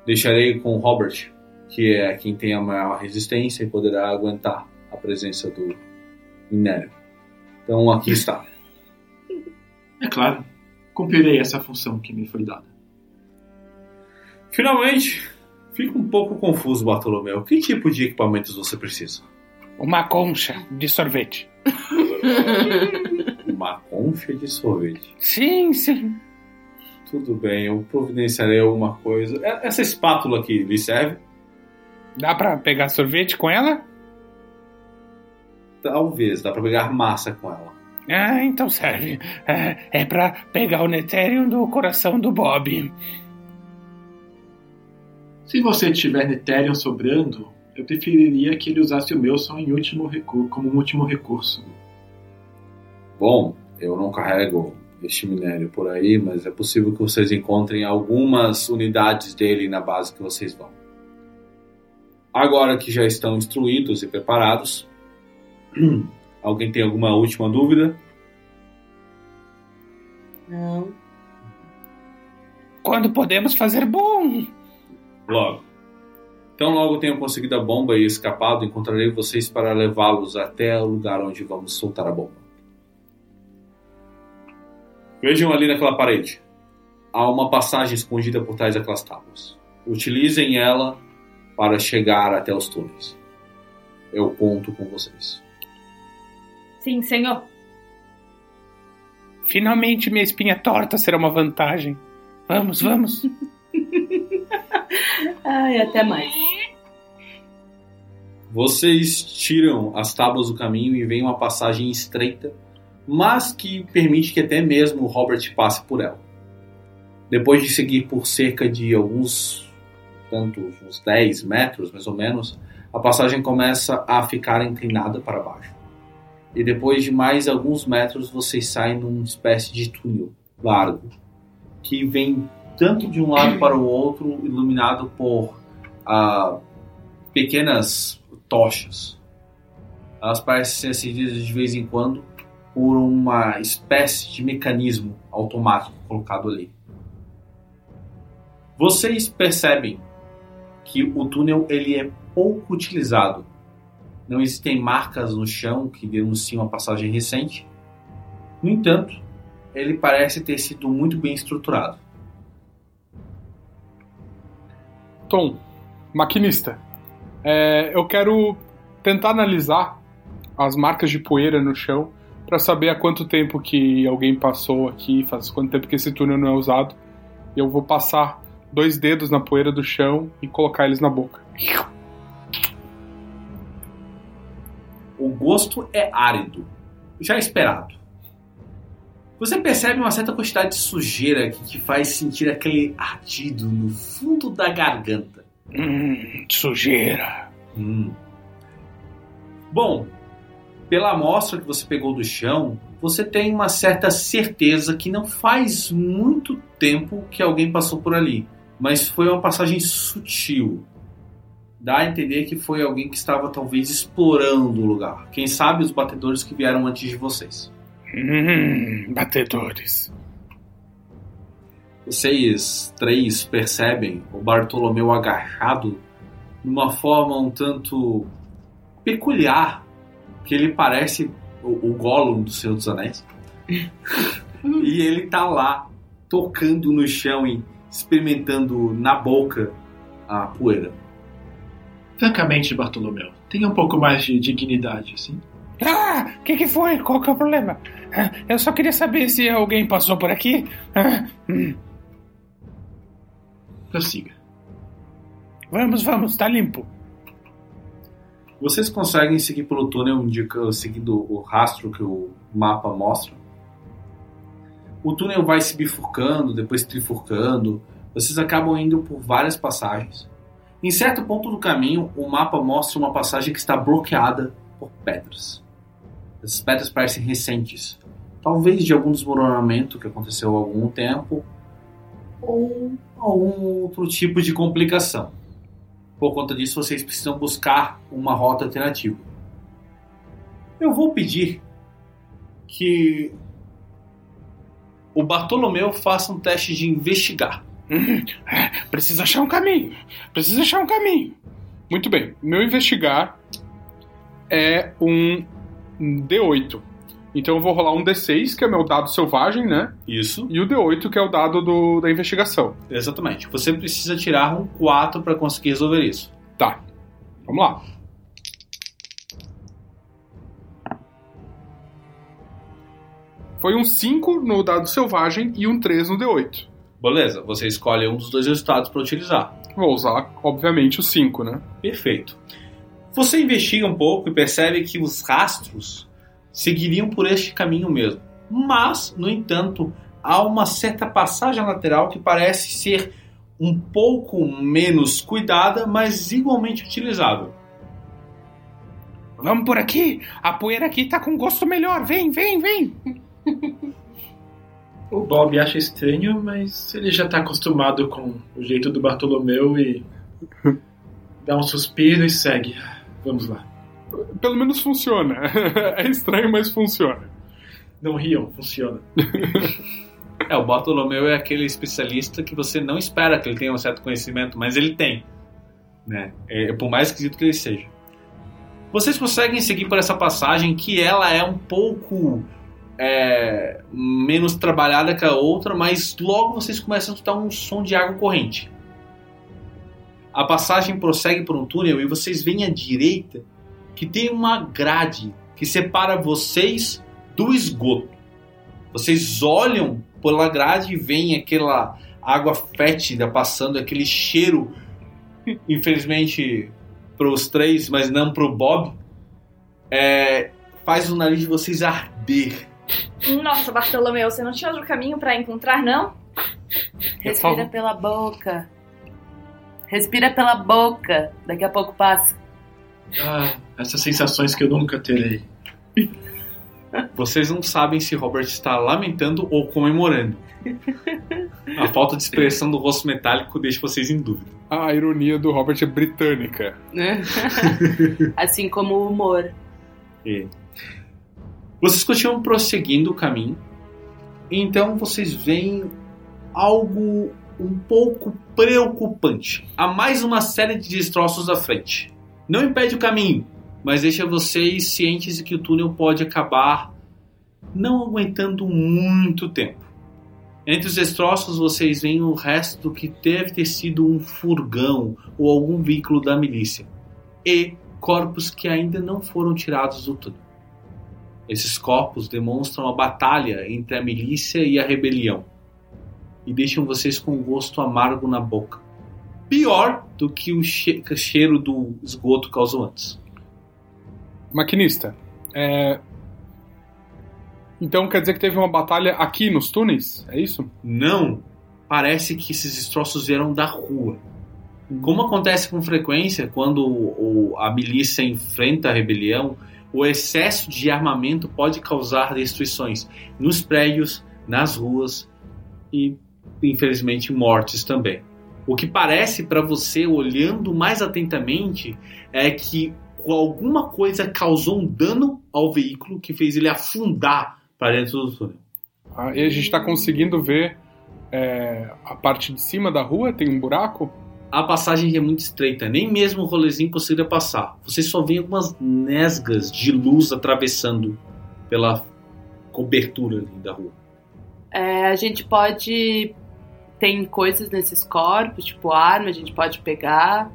Deixarei com o Robert, que é quem tem a maior resistência e poderá aguentar a presença do minério. Então aqui está. É claro, cumprirei essa função que me foi dada. Finalmente, fico um pouco confuso, Bartolomeu. Que tipo de equipamentos você precisa? Uma concha de sorvete. Uma concha de sorvete. Sim, sim. Tudo bem, eu providenciarei alguma coisa. E- Essa espátula aqui lhe serve? Dá pra pegar sorvete com ela? Talvez, dá para pegar massa com ela. Ah, então serve. É, é pra pegar o Netérium do coração do Bob. Se você tiver Netérium sobrando, eu preferiria que ele usasse o meu só em último recurso, como um último recurso. Bom, eu não carrego este minério por aí, mas é possível que vocês encontrem algumas unidades dele na base que vocês vão. Agora que já estão instruídos e preparados, alguém tem alguma última dúvida? Não. Quando podemos fazer bom? Logo. Então, logo tenham conseguido a bomba e escapado, encontrarei vocês para levá-los até o lugar onde vamos soltar a bomba. Vejam ali naquela parede. Há uma passagem escondida por trás daquelas tábuas. Utilizem ela para chegar até os túneis. Eu conto com vocês. Sim, senhor. Finalmente minha espinha torta será uma vantagem. Vamos, vamos. Ai, até mais. Vocês tiram as tábuas do caminho e veem uma passagem estreita, mas que permite que até mesmo o Robert passe por ela. Depois de seguir por cerca de alguns tantos, uns 10 metros mais ou menos, a passagem começa a ficar inclinada para baixo. E depois de mais alguns metros, vocês saem numa espécie de túnel largo que vem tanto de um lado para o outro, iluminado por ah, pequenas tochas. Elas parecem ser acendidas de vez em quando por uma espécie de mecanismo automático colocado ali. Vocês percebem que o túnel ele é pouco utilizado. Não existem marcas no chão que denunciam a passagem recente No entanto, ele parece ter sido muito bem estruturado. Tom, maquinista, é, eu quero tentar analisar as marcas de poeira no chão para saber há quanto tempo que alguém passou aqui, faz quanto tempo que esse túnel não é usado. Eu vou passar dois dedos na poeira do chão e colocar eles na boca. O gosto é árido, já esperado. Você percebe uma certa quantidade de sujeira que te faz sentir aquele ardido no fundo da garganta. Hum, sujeira. Hum. Bom, pela amostra que você pegou do chão, você tem uma certa certeza que não faz muito tempo que alguém passou por ali, mas foi uma passagem sutil. Dá a entender que foi alguém que estava talvez explorando o lugar. Quem sabe os batedores que vieram antes de vocês. Hum, batedores. Vocês três percebem o Bartolomeu agachado de uma forma um tanto peculiar, que ele parece o, o Gollum do Senhor dos Anéis. e ele tá lá, tocando no chão e experimentando na boca a poeira. Francamente, Bartolomeu, tenha um pouco mais de dignidade, assim. Ah, o que, que foi? Qual que é o problema? Ah, Eu só queria saber se alguém passou por aqui. Ah, hum, Prossiga. vamos, vamos, tá limpo. Vocês conseguem seguir pelo túnel indica, seguindo o rastro que o mapa mostra? O túnel vai se bifurcando, depois trifurcando. Vocês acabam indo por várias passagens. Em certo ponto do caminho, o mapa mostra uma passagem que está bloqueada por pedras. Essas pedras parecem recentes, talvez de algum desmoronamento que aconteceu há algum tempo, ou algum outro tipo de complicação. Por conta disso, vocês precisam buscar uma rota alternativa. Eu vou pedir que o Bartolomeu faça um teste de investigar. Hum, ah, Preciso achar um caminho. Preciso achar um caminho. Muito bem, meu investigar é um D8. Então eu vou rolar um D6, que é meu dado selvagem, né? Isso. E o D8, que é o dado do- da investigação. Exatamente. Você precisa tirar um 4 para conseguir resolver isso. Tá, vamos lá. Foi um 5 no dado selvagem e um 3 no D8. Beleza, você escolhe um dos dois resultados para utilizar. Vou usar, obviamente, o 5, né? Perfeito. Você investiga um pouco e percebe que os rastros seguiriam por este caminho mesmo. Mas, no entanto, há uma certa passagem lateral que parece ser um pouco menos cuidada, mas igualmente utilizável. Vamos por aqui. A poeira aqui tá com gosto melhor. Vem, vem, vem. O Bob acha estranho, mas ele já tá acostumado com o jeito do Bartolomeu e dá um suspiro e segue. Vamos lá. Pelo menos funciona. é estranho, mas funciona. Não riam, funciona. É, o Bartolomeu é aquele especialista que você não espera que ele tenha um certo conhecimento, mas ele tem. Né? É, por mais esquisito que ele seja. Vocês conseguem seguir por essa passagem que ela é um pouco é, menos trabalhada que a outra, mas logo vocês começam a escutar um som de água corrente. A passagem prossegue por um túnel e vocês veem à direita que tem uma grade que separa vocês do esgoto. Vocês olham pela grade e veem aquela água fétida passando, aquele cheiro, infelizmente para os três, mas não para o Bob, é, faz o nariz de vocês arder. Nossa, Bartolomeu, você não tinha outro caminho pra encontrar, não? Respira pela boca. Respira pela boca. Daqui a pouco passa. Ah, essas sensações que eu nunca terei. Vocês não sabem se Robert está lamentando ou comemorando. A falta de expressão do rosto metálico deixa vocês em dúvida. A ironia do Robert é britânica. né? assim como o humor. E vocês continuam prosseguindo o caminho. Então vocês veem algo um pouco preocupante. Há mais uma série de destroços à frente. Não impede o caminho, mas deixa vocês cientes de que o túnel pode acabar não aguentando muito tempo. Entre os destroços vocês veem o resto do que deve ter sido um furgão ou algum veículo da milícia e corpos que ainda não foram tirados do túnel. Esses corpos demonstram a batalha entre a milícia e a rebelião e deixam vocês com um gosto amargo na boca. Pior do que o che- cheiro do esgoto causou antes. Maquinista, é... Então quer dizer que teve uma batalha aqui nos túneis? É isso? Não, parece que esses destroços vieram da rua. Como acontece com frequência quando o- a milícia enfrenta a rebelião, o excesso de armamento pode causar destruições nos prédios, nas ruas e, infelizmente, mortes também. O que parece para você, olhando mais atentamente, é que alguma coisa causou um dano ao veículo que fez ele afundar para dentro do túnel. Ah, e a gente tá conseguindo ver é, a parte de cima da rua? Tem um buraco? A passagem é muito estreita, nem mesmo o rolezinho conseguiria passar. Você só vê algumas nesgas de luz atravessando pela cobertura ali da rua. É, a gente pode. Tem coisas nesses corpos, tipo arma, a gente pode pegar.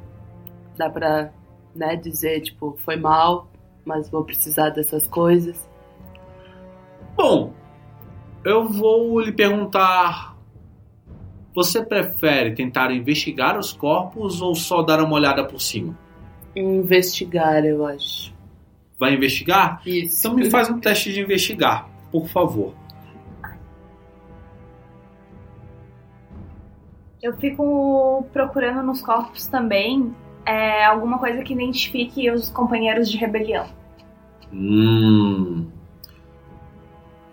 Dá pra né, dizer, tipo, foi mal, mas vou precisar dessas coisas. Bom, eu vou lhe perguntar: você prefere tentar investigar os corpos ou só dar uma olhada por cima? Investigar, eu acho. Vai investigar? Isso. Então me faz um teste de investigar, por favor. Eu fico procurando nos corpos também é, alguma coisa que identifique os companheiros de rebelião. Hum.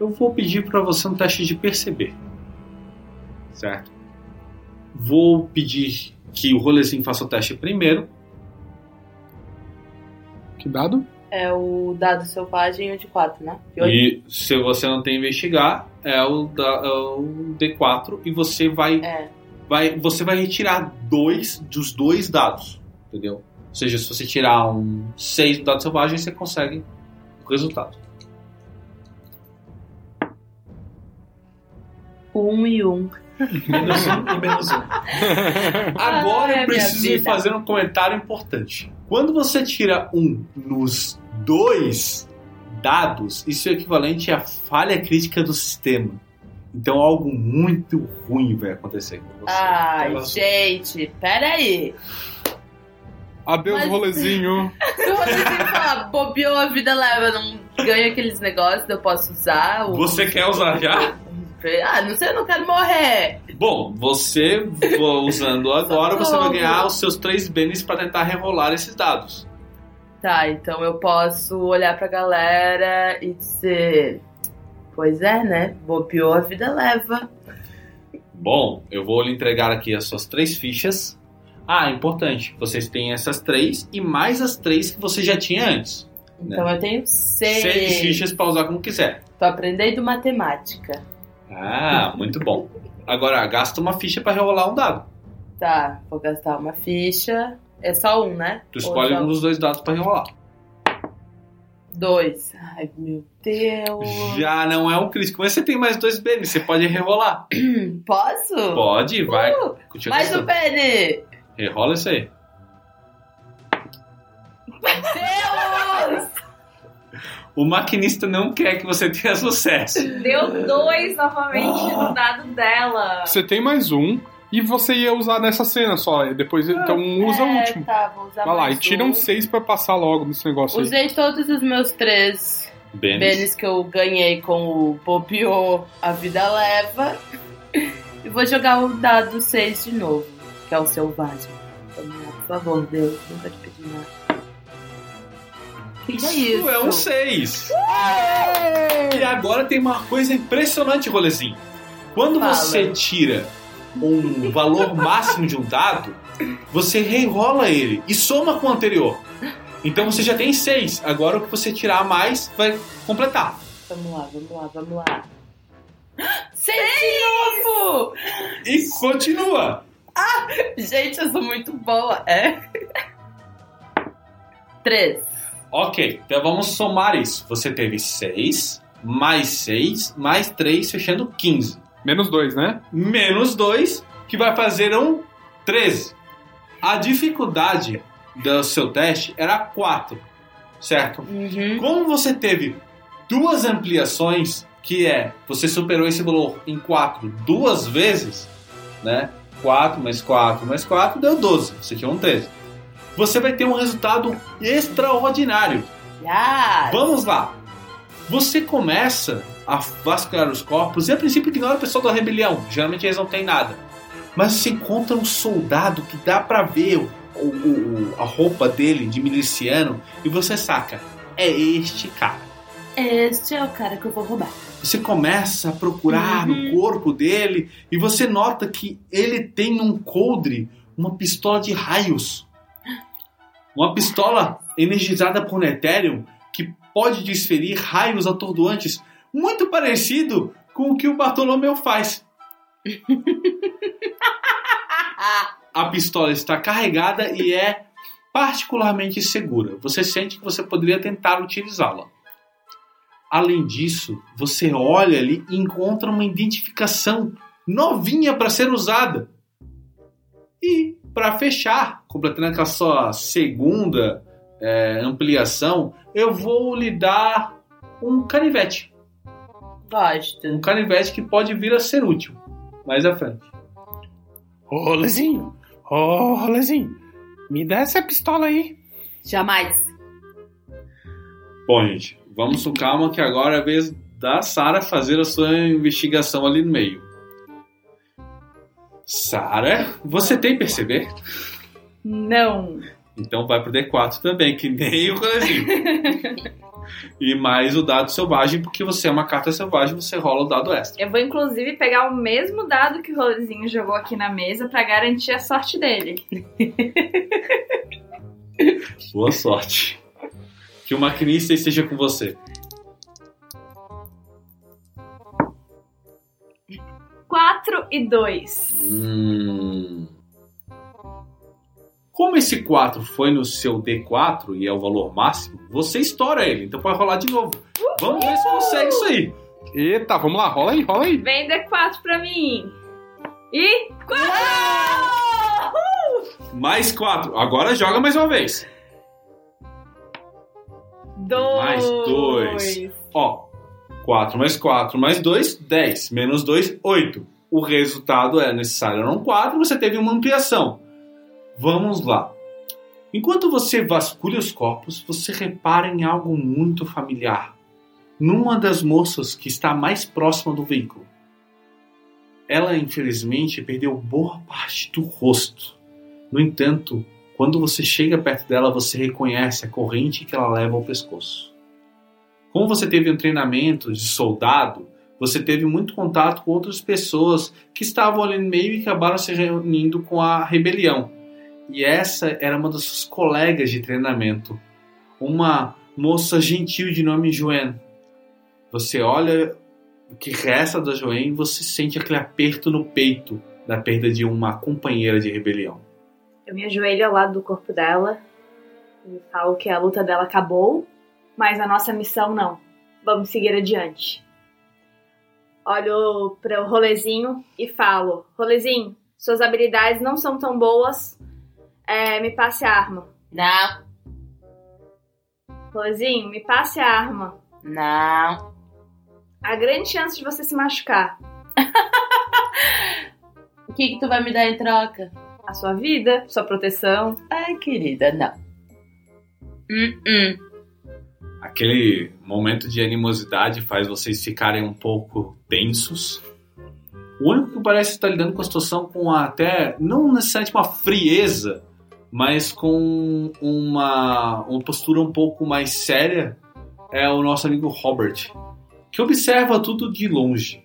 Eu vou pedir para você um teste de perceber. Certo? Vou pedir que o rolezinho faça o teste primeiro. Que dado? É o dado selvagem o de 4, né? De. E se você não tem investigar, é o, da, é o D4 e você vai, É. vai você vai retirar dois dos dois dados, entendeu? Ou seja, se você tirar um 6 do dado selvagem, você consegue o resultado. Um e um. Menos um e menos um. Agora Ai, eu preciso fazer um comentário importante. Quando você tira um nos dois dados, isso é equivalente à falha crítica do sistema. Então algo muito ruim vai acontecer com você. Ai, Ela- gente, peraí. Adeus, Mas- rolezinho. Se o Rodrigo falar, bobeou a vida leva, não ganho aqueles negócios, eu posso usar. o- Você quer usar já? Ah, não sei, eu não quero morrer. Bom, você vo- usando agora, você vai ganhar os seus três bens para tentar rerolar esses dados. Tá, então eu posso olhar pra galera e dizer. Pois é, né? Bobeou a vida leva. Bom, eu vou lhe entregar aqui as suas três fichas. Ah, importante, vocês têm essas três e mais as três que você já tinha antes. Então eu tenho seis. Seis fichas para usar como quiser. Tô aprendendo matemática. Ah, muito bom. Agora, gasta uma ficha para rerolar um dado. Tá, vou gastar uma ficha. É só um, né? Tu escolhe um dos dois dados para rerolar. Dois. Ai, meu Deus. Já não é um crítico, mas você tem mais dois bens, você pode rerolar. Posso? Pode, vai. Uh, mais um pene! Rerola isso aí. O maquinista não quer que você tenha sucesso. Deu dois novamente Ah. no dado dela. Você tem mais um e você ia usar nessa cena só. Depois, então usa o É, último. Tá, vou usar Vai lá, e tira um. 6 pra passar logo nesse negócio aí. Usei todos os meus três Bênis. bens que eu ganhei com o Popiô A Vida Leva. E vou jogar o dado 6 de novo, que é o selvagem. Lá, por favor, Deus, nunca te pedi nada. O que, que é isso? é um 6. E agora tem uma coisa impressionante, Rolezinho. Quando Fala. você tira um valor máximo de um dado, você rerola ele e soma com o anterior. Então você já tem 6. Agora o que você tirar a mais vai completar. Vamos lá, vamos lá, vamos lá. Seis de novo! E continua. Gente, eu sou muito boa. É? Três. Ok, então vamos somar isso. Você teve 6 mais 6, mais 3, fechando 15. Menos dois, né? Menos 2, que vai fazer um 13. A dificuldade do seu teste era 4, certo? Uhum. Como você teve duas ampliações, que é você superou esse valor em 4 duas vezes, né? 4 mais 4 mais 4 deu 12. Você tinha um 13. Você vai ter um resultado extraordinário. Yes. Vamos lá. Você começa a vasculhar os corpos e a princípio ignora o pessoal da rebelião. Geralmente eles não têm nada. Mas você encontra um soldado que dá pra ver o, o- o- a roupa dele de miliciano e você saca. É este cara. Este é o cara que eu vou roubar. Você começa a procurar no corpo dele e você nota que ele tem um coldre, uma pistola de raios. Uma pistola energizada por Netérium que pode desferir raios atordoantes, muito parecido com o que o Bartolomeu faz. A pistola está carregada e é particularmente segura. Você sente que você poderia tentar utilizá-la. Além disso, você olha ali e encontra uma identificação novinha para ser usada. E para fechar, completando aquela sua segunda é, ampliação, eu vou lhe dar um canivete. Gosto. Um canivete que pode vir a ser útil mais à frente. Ô, Rolezinho, ô, Rolezinho, me dá essa pistola aí. Jamais. Bom, gente, vamos com calma que agora é a vez da Sara fazer a sua investigação ali no meio. Sara, você tem perceber? Não. Então vai pro D4 também, que nem o colezinho. e mais o dado selvagem, porque você é uma carta selvagem, você rola o dado extra. Eu vou inclusive pegar o mesmo dado que o Rolezinho jogou aqui na mesa pra garantir a sorte dele. Boa sorte. Que o maquinista esteja com você. 4 e 2. Hum. Como esse 4 foi no seu D4 e é o valor máximo, você estoura ele. Então pode rolar de novo. Vamos ver se consegue isso aí. Eita, vamos lá, rola aí, rola aí. Vem D4 pra mim. E 4! Mais 4. Agora joga mais uma vez. Dois. Mais dois. Ó, 4 mais 4 mais 2, 10. Menos 2, 8. O resultado é necessário eram 4, você teve uma ampliação. Vamos lá. Enquanto você vasculha os corpos, você repara em algo muito familiar. Numa das moças que está mais próxima do veículo. Ela, infelizmente, perdeu boa parte do rosto. No entanto, quando você chega perto dela, você reconhece a corrente que ela leva ao pescoço. Como você teve um treinamento de soldado, você teve muito contato com outras pessoas que estavam ali no meio e acabaram se reunindo com a rebelião. E essa era uma das suas colegas de treinamento, uma moça gentil de nome Joanne. Você olha o que resta da Joanne e você sente aquele aperto no peito da perda de uma companheira de rebelião. Eu me ajoelho ao lado do corpo dela e falo que a luta dela acabou, mas a nossa missão não. Vamos seguir adiante. Olho para o rolezinho e falo: Rolezinho, suas habilidades não são tão boas. É, me passe a arma. Não, Rolezinho, me passe a arma. não. Há grande chance de você se machucar. O que, que tu vai me dar em troca? A sua vida, sua proteção. Ai, querida, não. Hum, hum. Aquele momento de animosidade faz vocês ficarem um pouco tensos. O único que parece estar lidando com a situação com até, não necessariamente uma frieza, mas com uma, uma postura um pouco mais séria, é o nosso amigo Robert, que observa tudo de longe.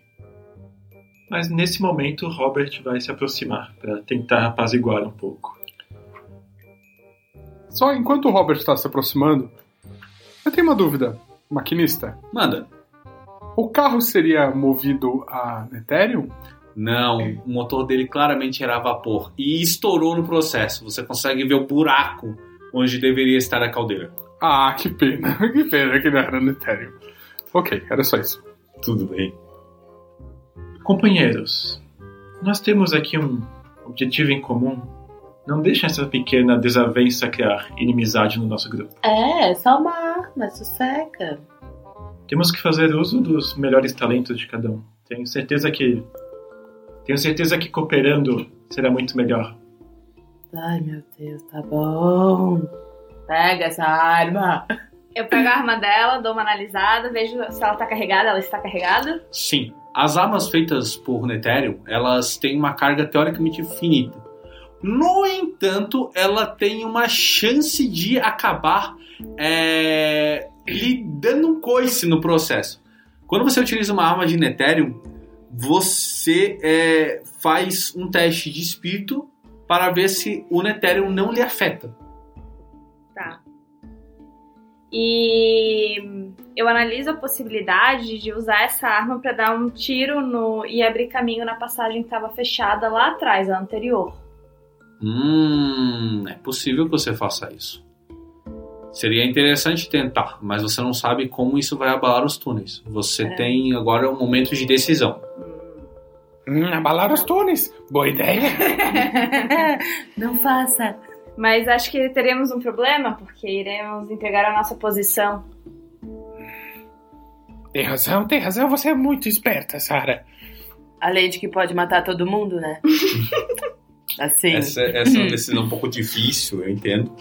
Mas nesse momento, Robert vai se aproximar para tentar apaziguar um pouco. Só enquanto o Robert está se aproximando, eu tenho uma dúvida, maquinista. Manda. O carro seria movido a Ethereum? Não, o motor dele claramente era a vapor e estourou no processo. Você consegue ver o buraco onde deveria estar a caldeira. Ah, que pena, que pena que não era no Ethereum. Ok, era só isso. Tudo bem. Companheiros, nós temos aqui um objetivo em comum. Não deixem essa pequena desavença criar inimizade no nosso grupo. É, só uma arma, sossega. Temos que fazer uso dos melhores talentos de cada um. Tenho certeza que. Tenho certeza que cooperando será muito melhor. Ai, meu Deus, tá bom. Pega essa arma. Eu pego a arma dela, dou uma analisada, vejo se ela tá carregada, ela está carregada. Sim. As armas feitas por Netérium, elas têm uma carga teoricamente finita. No entanto, ela tem uma chance de acabar é, lhe dando um coice no processo. Quando você utiliza uma arma de Netérium, você é, faz um teste de espírito para ver se o Netérium não lhe afeta. Tá. E eu analiso a possibilidade de usar essa arma para dar um tiro no e abrir caminho na passagem que estava fechada lá atrás, a anterior. Hum, é possível que você faça isso. Seria interessante tentar, mas você não sabe como isso vai abalar os túneis. Você É. tem agora um momento de decisão. Hum, abalar os túneis. Boa ideia. Não faça. Mas acho que teremos um problema, porque iremos entregar a nossa posição. Tem razão, tem razão. Você é muito esperta, Sara. Além de que pode matar todo mundo, né? Assim. Essa, essa é uma decisão um pouco difícil, eu entendo.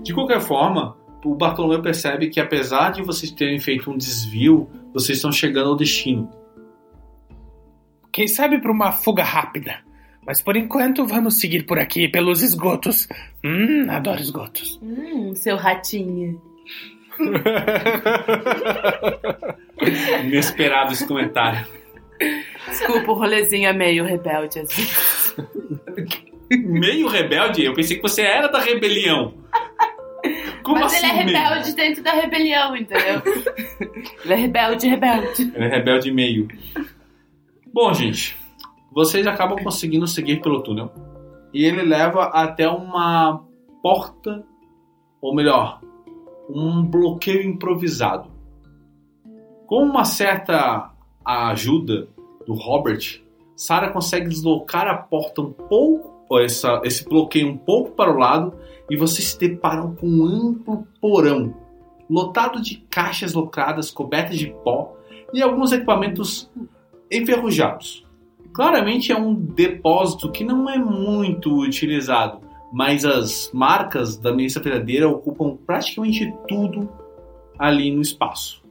De qualquer forma, o Bartolomeu percebe que apesar de vocês terem feito um desvio, vocês estão chegando ao destino. Quem sabe para uma fuga rápida. Mas por enquanto vamos seguir por aqui pelos esgotos. Hum, adoro esgotos. Hum, seu ratinho. Inesperado esse comentário. Desculpa, o rolezinho é meio rebelde às vezes. Meio rebelde? Eu pensei que você era da rebelião. Como Mas assim? ele é meio? rebelde dentro da rebelião, entendeu? ele é rebelde, rebelde. Ele é rebelde meio. Bom, gente, vocês acabam conseguindo seguir pelo túnel. E ele leva até uma porta, ou melhor, um bloqueio improvisado. Com uma certa ajuda do Robert, Sarah consegue deslocar a porta um pouco, ou essa, esse bloqueio um pouco para o lado, e vocês se deparam com um amplo porão, lotado de caixas lacradas cobertas de pó e alguns equipamentos enferrujados. Claramente é um depósito que não é muito utilizado, mas as marcas da milícia verdadeira ocupam praticamente tudo ali no espaço.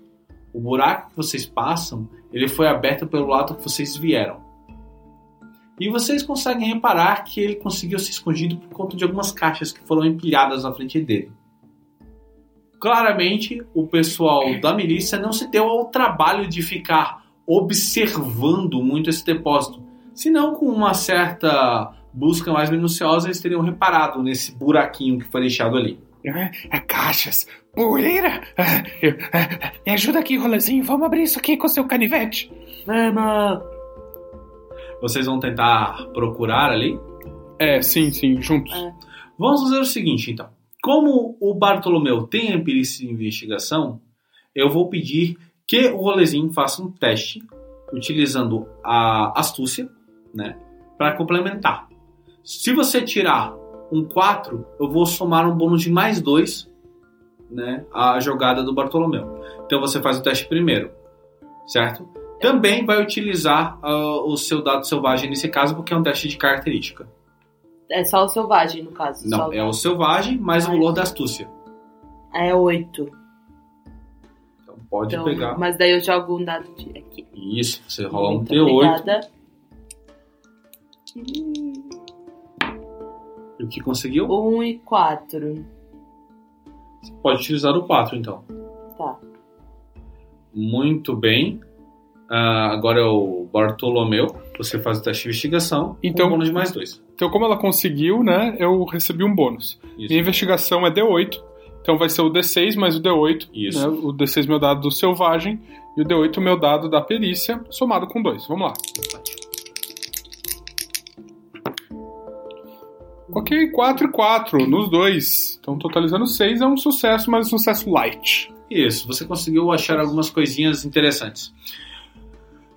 O buraco que vocês passam, ele foi aberto pelo lado que vocês vieram. E vocês conseguem reparar que ele conseguiu ser escondido por conta de algumas caixas que foram empilhadas na frente dele. Claramente, o pessoal da milícia não se deu ao trabalho de ficar observando muito esse depósito. Senão, com uma certa busca mais minuciosa, eles teriam reparado nesse buraquinho que foi deixado ali. Ah, ah, caixas. Poeira. Ah, ah, me ajuda aqui, rolezinho. Vamos abrir isso aqui com seu canivete. Vamos! Vocês vão tentar procurar ali? É, sim, sim, juntos. É. Vamos fazer o seguinte, então. Como o Bartolomeu tem a perícia de investigação, eu vou pedir que o rolezinho faça um teste utilizando a astúcia, né, para complementar. Se você tirar um 4, eu vou somar um bônus de mais 2, né, à jogada do Bartolomeu. Então você faz o teste primeiro, certo? Também vai utilizar ah, o seu dado selvagem nesse caso, porque é um teste de característica. É só o selvagem, no caso. Não, só... é o selvagem mais o valor da astúcia. É oito. Então pode Então, pegar. Mas daí eu jogo um dado de aqui. Isso, você rola um Muito T8 obrigada. e o que conseguiu? Um e quatro. Você pode utilizar o 4 então. Tá. Muito bem. Ah, agora é o Bartolomeu. Você faz o teste de investigação. Então- com um bônus de mais 2. Então, como ela conseguiu, né, eu recebi um bônus. Isso. Minha investigação é D8, então vai ser o D6 mais o D8. Isso. né, o D6 meu dado do selvagem e o D8 meu dado da perícia, somado com 2. Vamos lá. Ok, 4 e 4 nos dois. Então, totalizando 6 é um sucesso, mas um sucesso light. Isso, você conseguiu achar algumas coisinhas interessantes.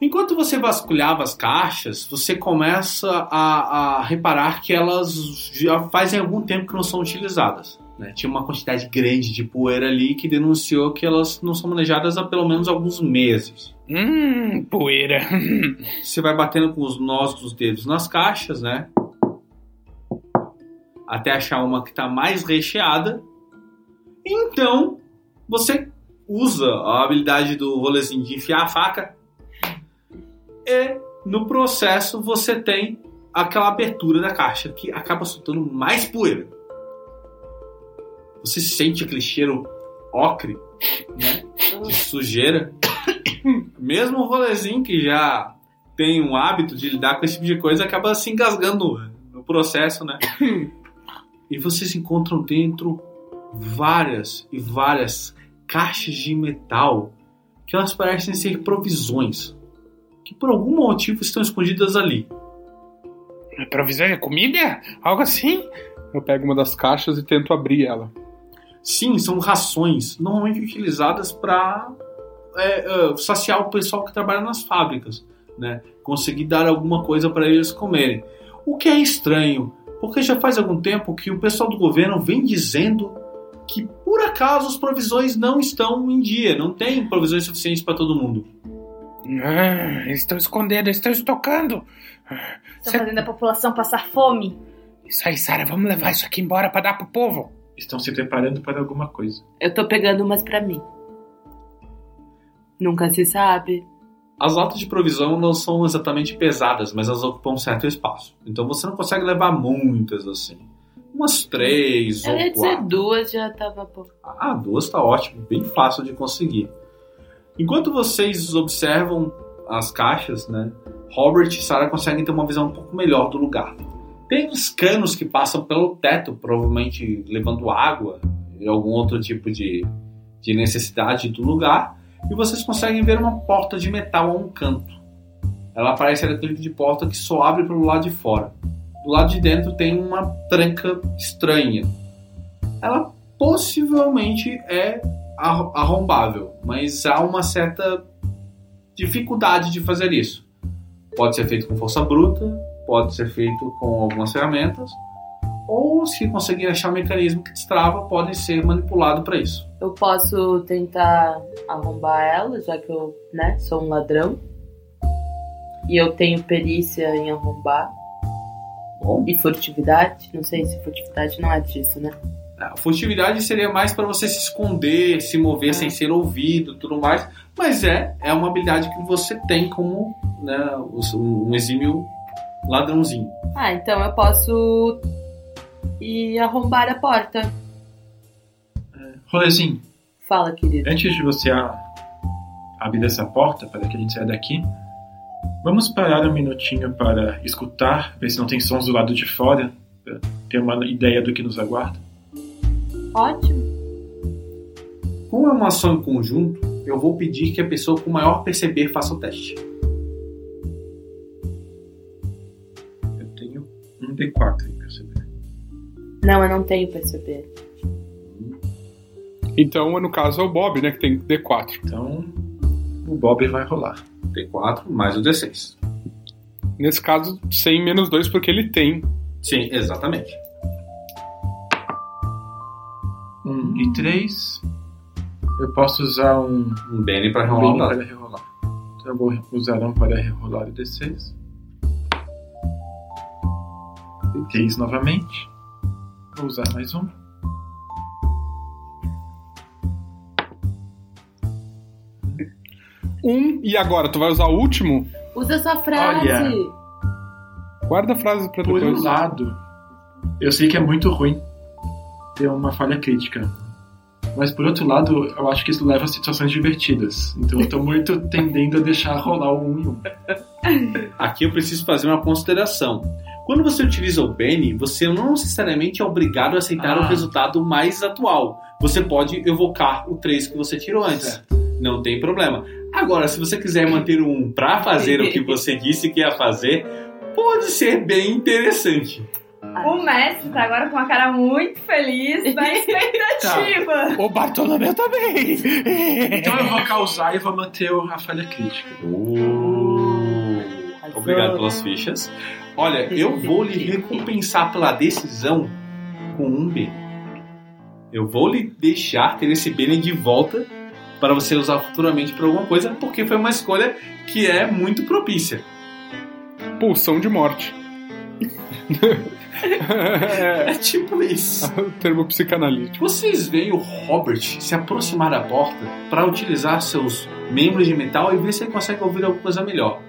Enquanto você vasculhava as caixas, você começa a, a reparar que elas já fazem algum tempo que não são utilizadas. Né? Tinha uma quantidade grande de poeira ali que denunciou que elas não são manejadas há pelo menos alguns meses. Hum, poeira. Você vai batendo com os nós dos dedos nas caixas, né? Até achar uma que está mais recheada. Então, você usa a habilidade do rolezinho de enfiar a faca. E no processo você tem aquela abertura da caixa que acaba soltando mais poeira. Você sente aquele cheiro ocre, né? De sujeira. Mesmo o rolezinho que já tem um hábito de lidar com esse tipo de coisa acaba se engasgando no processo, né? E vocês encontram dentro várias e várias caixas de metal que elas parecem ser provisões que por algum motivo estão escondidas ali. Provisão de comida? Algo assim? Eu pego uma das caixas e tento abrir ela. Sim, são rações normalmente utilizadas para saciar o pessoal que trabalha nas fábricas, né? Conseguir dar alguma coisa para eles comerem. O que é estranho, porque já faz algum tempo que o pessoal do governo vem dizendo que por acaso as provisões não estão em dia, não tem provisões suficientes para todo mundo. Ah, estão escondendo, estão estocando. Estão Cê- fazendo a população passar fome. Isso aí, Sara, vamos levar isso aqui embora pra dar pro povo. Estão se preparando para alguma coisa. Eu tô pegando umas pra mim. Nunca se sabe. As latas de provisão não são exatamente pesadas, mas elas ocupam um certo espaço. Então você não consegue levar muitas assim. Umas três Eu ia ou dizer quatro. duas, já tava bom. Ah, duas tá ótimo, bem fácil de conseguir. Enquanto vocês observam as caixas, né? Robert e Sarah conseguem ter uma visão um pouco melhor do lugar. Tem uns canos que passam pelo teto, provavelmente levando água e algum outro tipo de, de necessidade do lugar. E vocês conseguem ver uma porta de metal a um canto. Ela parece aquele tipo de porta que só abre pelo lado de fora. Do lado de dentro tem uma tranca estranha. Ela possivelmente é arro- arrombável, mas há uma certa dificuldade de fazer isso. Pode ser feito com força bruta, pode ser feito com algumas ferramentas, ou se conseguir achar um mecanismo que destrava, pode ser manipulado para isso. Eu posso tentar arrombar ela, já que eu, né, sou um ladrão. E eu tenho perícia em arrombar. Bom, E furtividade. Não sei se furtividade não é disso, né? a furtividade seria mais para você se esconder, se mover sem ser ouvido, tudo mais, mas é é uma habilidade que você tem como né, um exímio ladrãozinho. Ah, então eu posso ir arrombar a porta. Rolezinho, Fala, querido. antes de você a- abrir essa porta para que a gente saia daqui, vamos parar um minutinho para escutar, ver se não tem sons do lado de fora, para ter uma ideia do que nos aguarda. Ótimo. Como é uma ação em conjunto, eu vou pedir que a pessoa com maior perceber faça o teste. 34 em perceber. Não, eu não tenho perceber. Então, no caso, é o Bob, né? Que tem D4. Então, o Bob vai rolar. D4 mais o D6. Nesse caso, 100 menos 2, porque ele tem. Sim, exatamente. 1 um e 3. Eu posso usar um. Um Bene para rerolar. Um para rerolar. Então, eu vou usar um para rerolar o D6. D6 novamente. Vou usar mais um. Um, e agora? Tu vai usar o último? Usa sua frase. Olha. Guarda a frase pra Por depois. um lado, eu sei que é muito ruim ter uma falha crítica. Mas por outro lado, eu acho que isso leva a situações divertidas. Então eu tô muito tendendo a deixar rolar o 1 e 1. Aqui eu preciso fazer uma consideração. Quando você utiliza o Benny, você não necessariamente é obrigado a aceitar Ah. o resultado mais atual. Você pode evocar o 3 que você tirou antes. Certo. Não tem problema. Agora, se você quiser manter um para fazer o que você disse que ia fazer, pode ser bem interessante. O mestre tá agora com uma cara muito feliz, na expectativa. O Bartolomeu também. Então eu vou causar e vou manter o- a falha crítica. Uh, obrigado pelas fichas. Olha, eu vou lhe recompensar pela decisão com um bem. Eu vou lhe deixar ter esse bem de volta para você usar futuramente para alguma coisa, porque foi uma escolha que é muito propícia. Pulsão de morte. é É tipo isso. o termo psicanalítico. Vocês veem o Robert se aproximar da porta para utilizar seus membros de metal e ver se ele consegue ouvir alguma coisa melhor.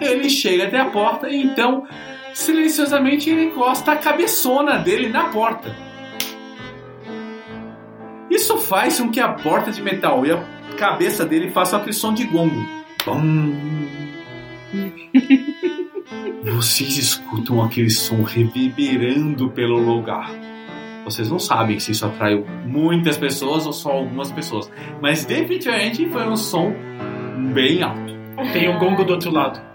Ele chega até a porta e então, silenciosamente, ele encosta a cabeçona dele na porta. Isso faz com que a porta de metal e a cabeça dele façam aquele som de gongo. Bum. Vocês escutam aquele som reverberando pelo lugar. Vocês não sabem se isso atraiu muitas pessoas ou só algumas pessoas. Mas definitivamente foi um som bem alto. Tem um gongo do outro lado.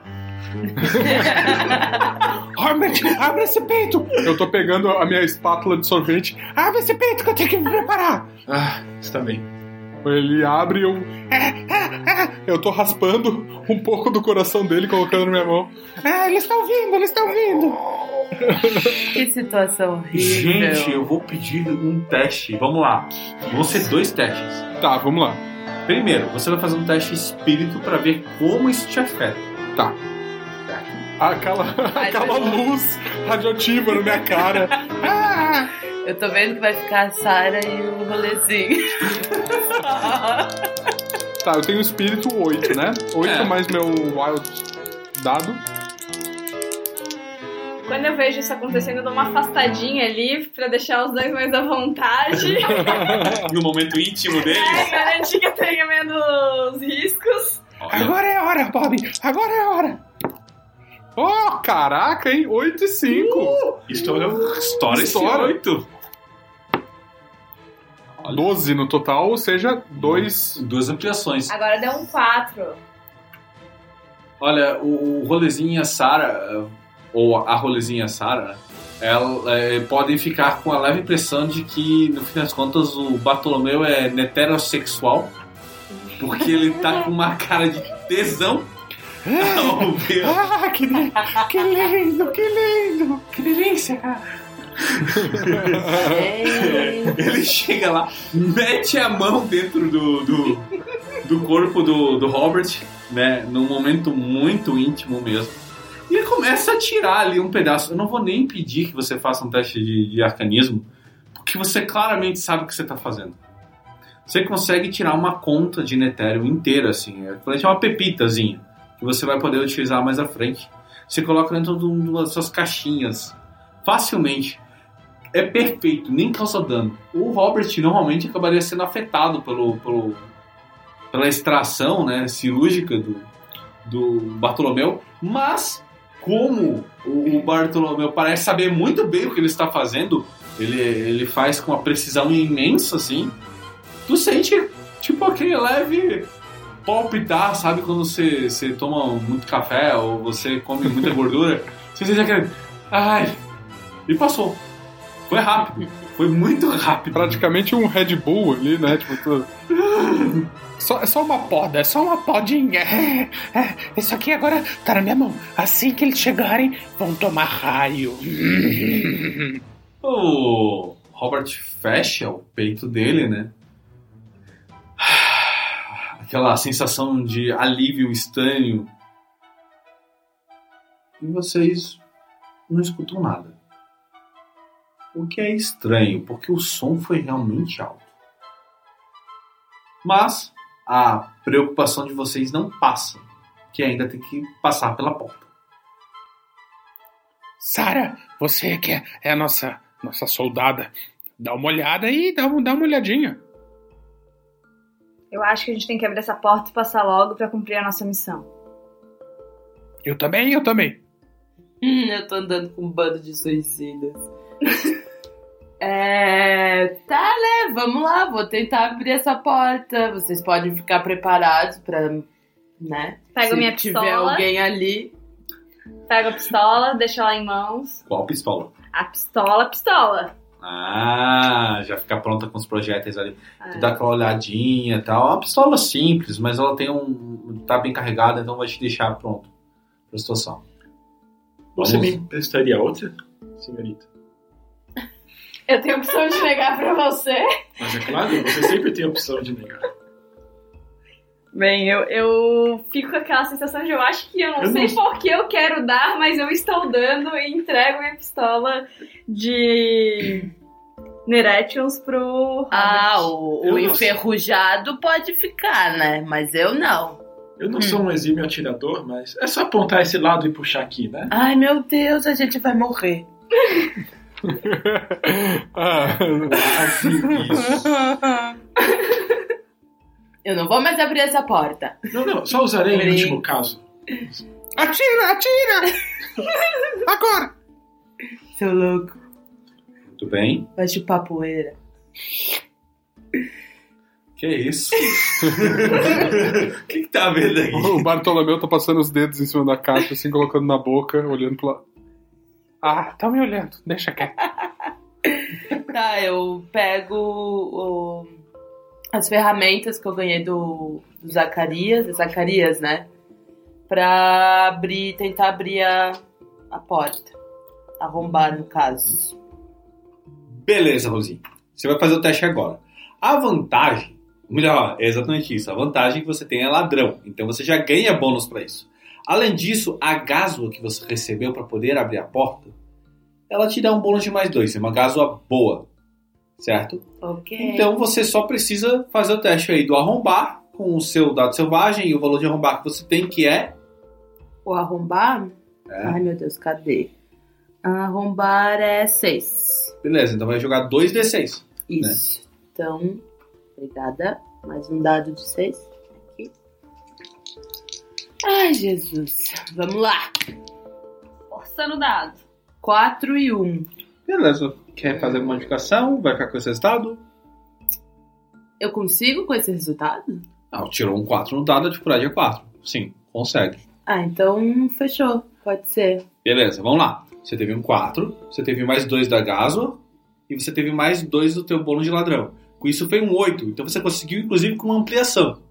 Robert, abre esse peito. Eu tô pegando a minha espátula de sorvete. Abre esse peito que eu tenho que me preparar. Ah, está bem. Ele abre e eu. Eu tô raspando um pouco do coração dele, colocando na minha mão. Ah, eles estão vindo, eles estão vindo. Que situação horrível. Gente, eu vou pedir um teste. Vamos lá. Vão ser dois testes. Tá, vamos lá. Primeiro, você vai fazer um teste espírito para ver como isso te afeta. Tá. Aquela, aquela luz radioativa na minha cara. Ah, Eu tô vendo que vai ficar a Sarah e o rolezinho. Tá, eu tenho espírito 8, né? 8 É. mais meu wild dado. Quando eu vejo isso acontecendo, eu dou uma afastadinha ali pra deixar os dois mais à vontade. No momento íntimo dele. é, garantir que eu tenha menos riscos. Olha, agora é a hora, Bob. Agora é a hora. Oh, caraca, hein? 8 e 5. Estourou. Estoura esse Estoura. oito. 12 no total, ou seja, 2. Duas ampliações. Agora deu um 4. Olha, o, o rolezinho e a Sarah, ou a rolezinha a Sarah, ela, é, podem ficar com a leve impressão de que, no fim das contas, o Bartolomeu é heterossexual, porque ele tá com uma cara de tesão ver Ah, que, li- que lindo, que lindo. Que delícia. Ele chega lá, mete a mão dentro do, do, do corpo do, do Robert, né? Num momento muito íntimo mesmo. E ele começa a tirar ali um pedaço. Eu não vou nem pedir que você faça um teste de, de arcanismo, porque você claramente sabe o que você está fazendo. Você consegue tirar uma conta de Netero inteira, assim. É uma pepitazinha, que você vai poder utilizar mais à frente. Você coloca dentro de uma das suas caixinhas, facilmente é perfeito, nem causa dano. O Robert normalmente acabaria sendo afetado pelo, pelo- pela extração né, cirúrgica do, do Bartolomeu, mas como o, Bartolomeu parece saber muito bem o que ele está fazendo, ele, ele faz com uma precisão imensa assim, tu sente tipo aquele leve palpitar, sabe? Quando você, você toma muito café ou você come muita gordura, você sente aquele. Ai! E passou. Foi rápido. Foi muito rápido. Praticamente um Red Bull ali, né? Tipo, tu- Só, é só uma poda, é só uma podinha. É, é, isso aqui agora tá na minha mão. Assim que eles chegarem, vão tomar raio. O Robert fecha o peito dele, né? Aquela sensação de alívio estranho. E vocês não escutam nada. O que é estranho, porque o som foi realmente alto. Mas a preocupação de vocês não passa, que ainda tem que passar pela porta. Sara, você que é, a nossa, nossa soldada, dá uma olhada e dá, dá uma olhadinha. Eu acho que a gente tem que abrir essa porta e passar logo pra cumprir a nossa missão. Eu também, eu também. Hum, eu tô andando com um bando de suicidas. É. Tá, né? Vamos lá, vou tentar abrir essa porta. Vocês podem ficar preparados pra. né? Pego Se minha tiver pistola. alguém ali. Pego a pistola, deixo ela em mãos. Qual pistola? A pistola, pistola. Ah, já fica pronta com os projéteis ali. É. Tu dá aquela olhadinha e tal. É uma pistola simples, mas ela tem um. tá bem carregada, então vai te deixar pronto pra situação. Você Vamos. me emprestaria outra, senhorita? Eu tenho a opção de negar pra você. Mas é claro, você sempre tem a opção de negar. Bem, eu, eu fico com aquela sensação de eu acho que eu não Eu sei não- por que eu quero dar, mas eu estou dando e entrego minha pistola de Neretions pro Ah, o, o enferrujado pode ficar, né? Mas eu não. Eu não sou um exímio atirador, mas é só apontar esse lado e puxar aqui, né? Ai, meu Deus, a gente vai morrer. Ah, Eu não vou mais abrir essa porta. Não, não, só usarei em último caso. Atira, atira! Agora! Seu louco, Muito bem. vai chupar poeira. Que isso? O que, que tá vendo aí? o Bartolomeu tá passando os dedos em cima da caixa, assim, colocando na boca, olhando pro lado. Ah, tá me olhando, deixa quieto. Tá, eu pego o- as ferramentas que eu ganhei do, do Zacarias, é Zacarias, né? Pra abrir, tentar abrir a, a porta. Arrombar, no caso. Beleza, Rosinha. Você vai fazer o teste agora. A vantagem, melhor, é exatamente isso. A vantagem que você tem é ladrão. Então você já ganha bônus pra isso. Além disso, a gásua que você recebeu para poder abrir a porta, ela te dá um bônus de mais dois. É uma gásua boa. Certo? Ok. Então você só precisa fazer o teste aí do arrombar com o seu dado selvagem e o valor de arrombar que você tem, que é. O arrombar? É. Ai, meu Deus, cadê? Arrombar é 6. Beleza, então vai jogar 2d6. Isso. Então, obrigada. Mais um dado de 6. Aqui. Ai, Jesus. Vamos lá. Forçando o dado. 4 e 1. Beleza. Quer fazer uma modificação? Vai ficar com esse resultado? Eu consigo com esse resultado? Ah, tirou um 4 no dado, a dificuldade é 4. Sim, consegue. Ah, então fechou. Pode ser. Beleza, vamos lá. Você teve um 4, você teve mais 2 da gásua e você teve mais 2 do teu bônus de ladrão. Com isso foi um 8, então você conseguiu inclusive com uma ampliação.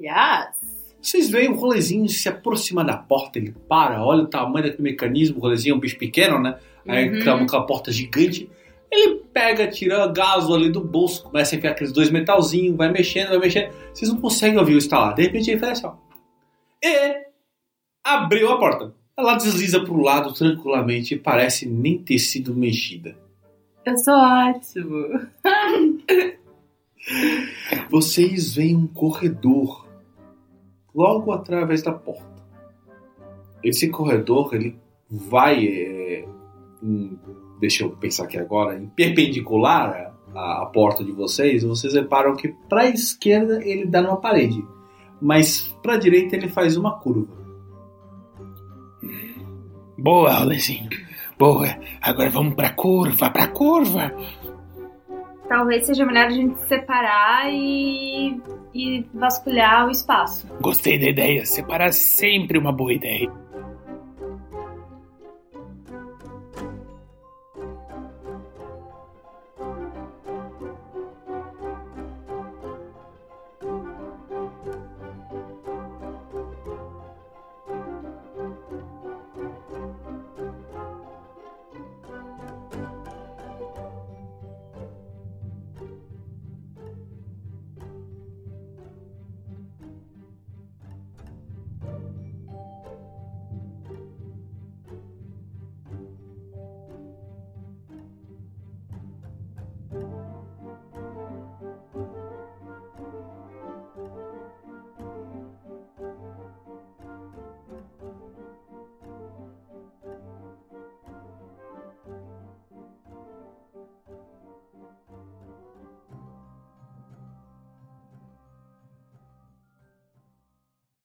Yes. Vocês veem o rolezinho se aproxima da porta, ele para, olha o tamanho daquele mecanismo, o rolezinho é um bicho pequeno, né? Aí Uhum. aquela, aquela porta gigante. Ele pega, tira gás ali do bolso, começa a enfiar aqueles dois metalzinhos, vai mexendo, vai mexendo. Vocês não conseguem ouvir o instalar. De repente ele faz assim, ó. E abriu a porta. Ela desliza pro lado tranquilamente e parece nem ter sido mexida. Eu sou ótimo. Vocês veem um corredor logo através da porta. Esse corredor ele vai, é, em- deixa eu pensar aqui agora, em perpendicular à, à porta de vocês. Vocês reparam que para a esquerda ele dá numa parede, mas para a direita ele faz uma curva. Boa, rolezinho. Boa. Agora vamos pra curva, pra curva. Talvez seja melhor a gente se separar e, e vasculhar o espaço. Gostei da ideia. Separar é sempre uma boa ideia.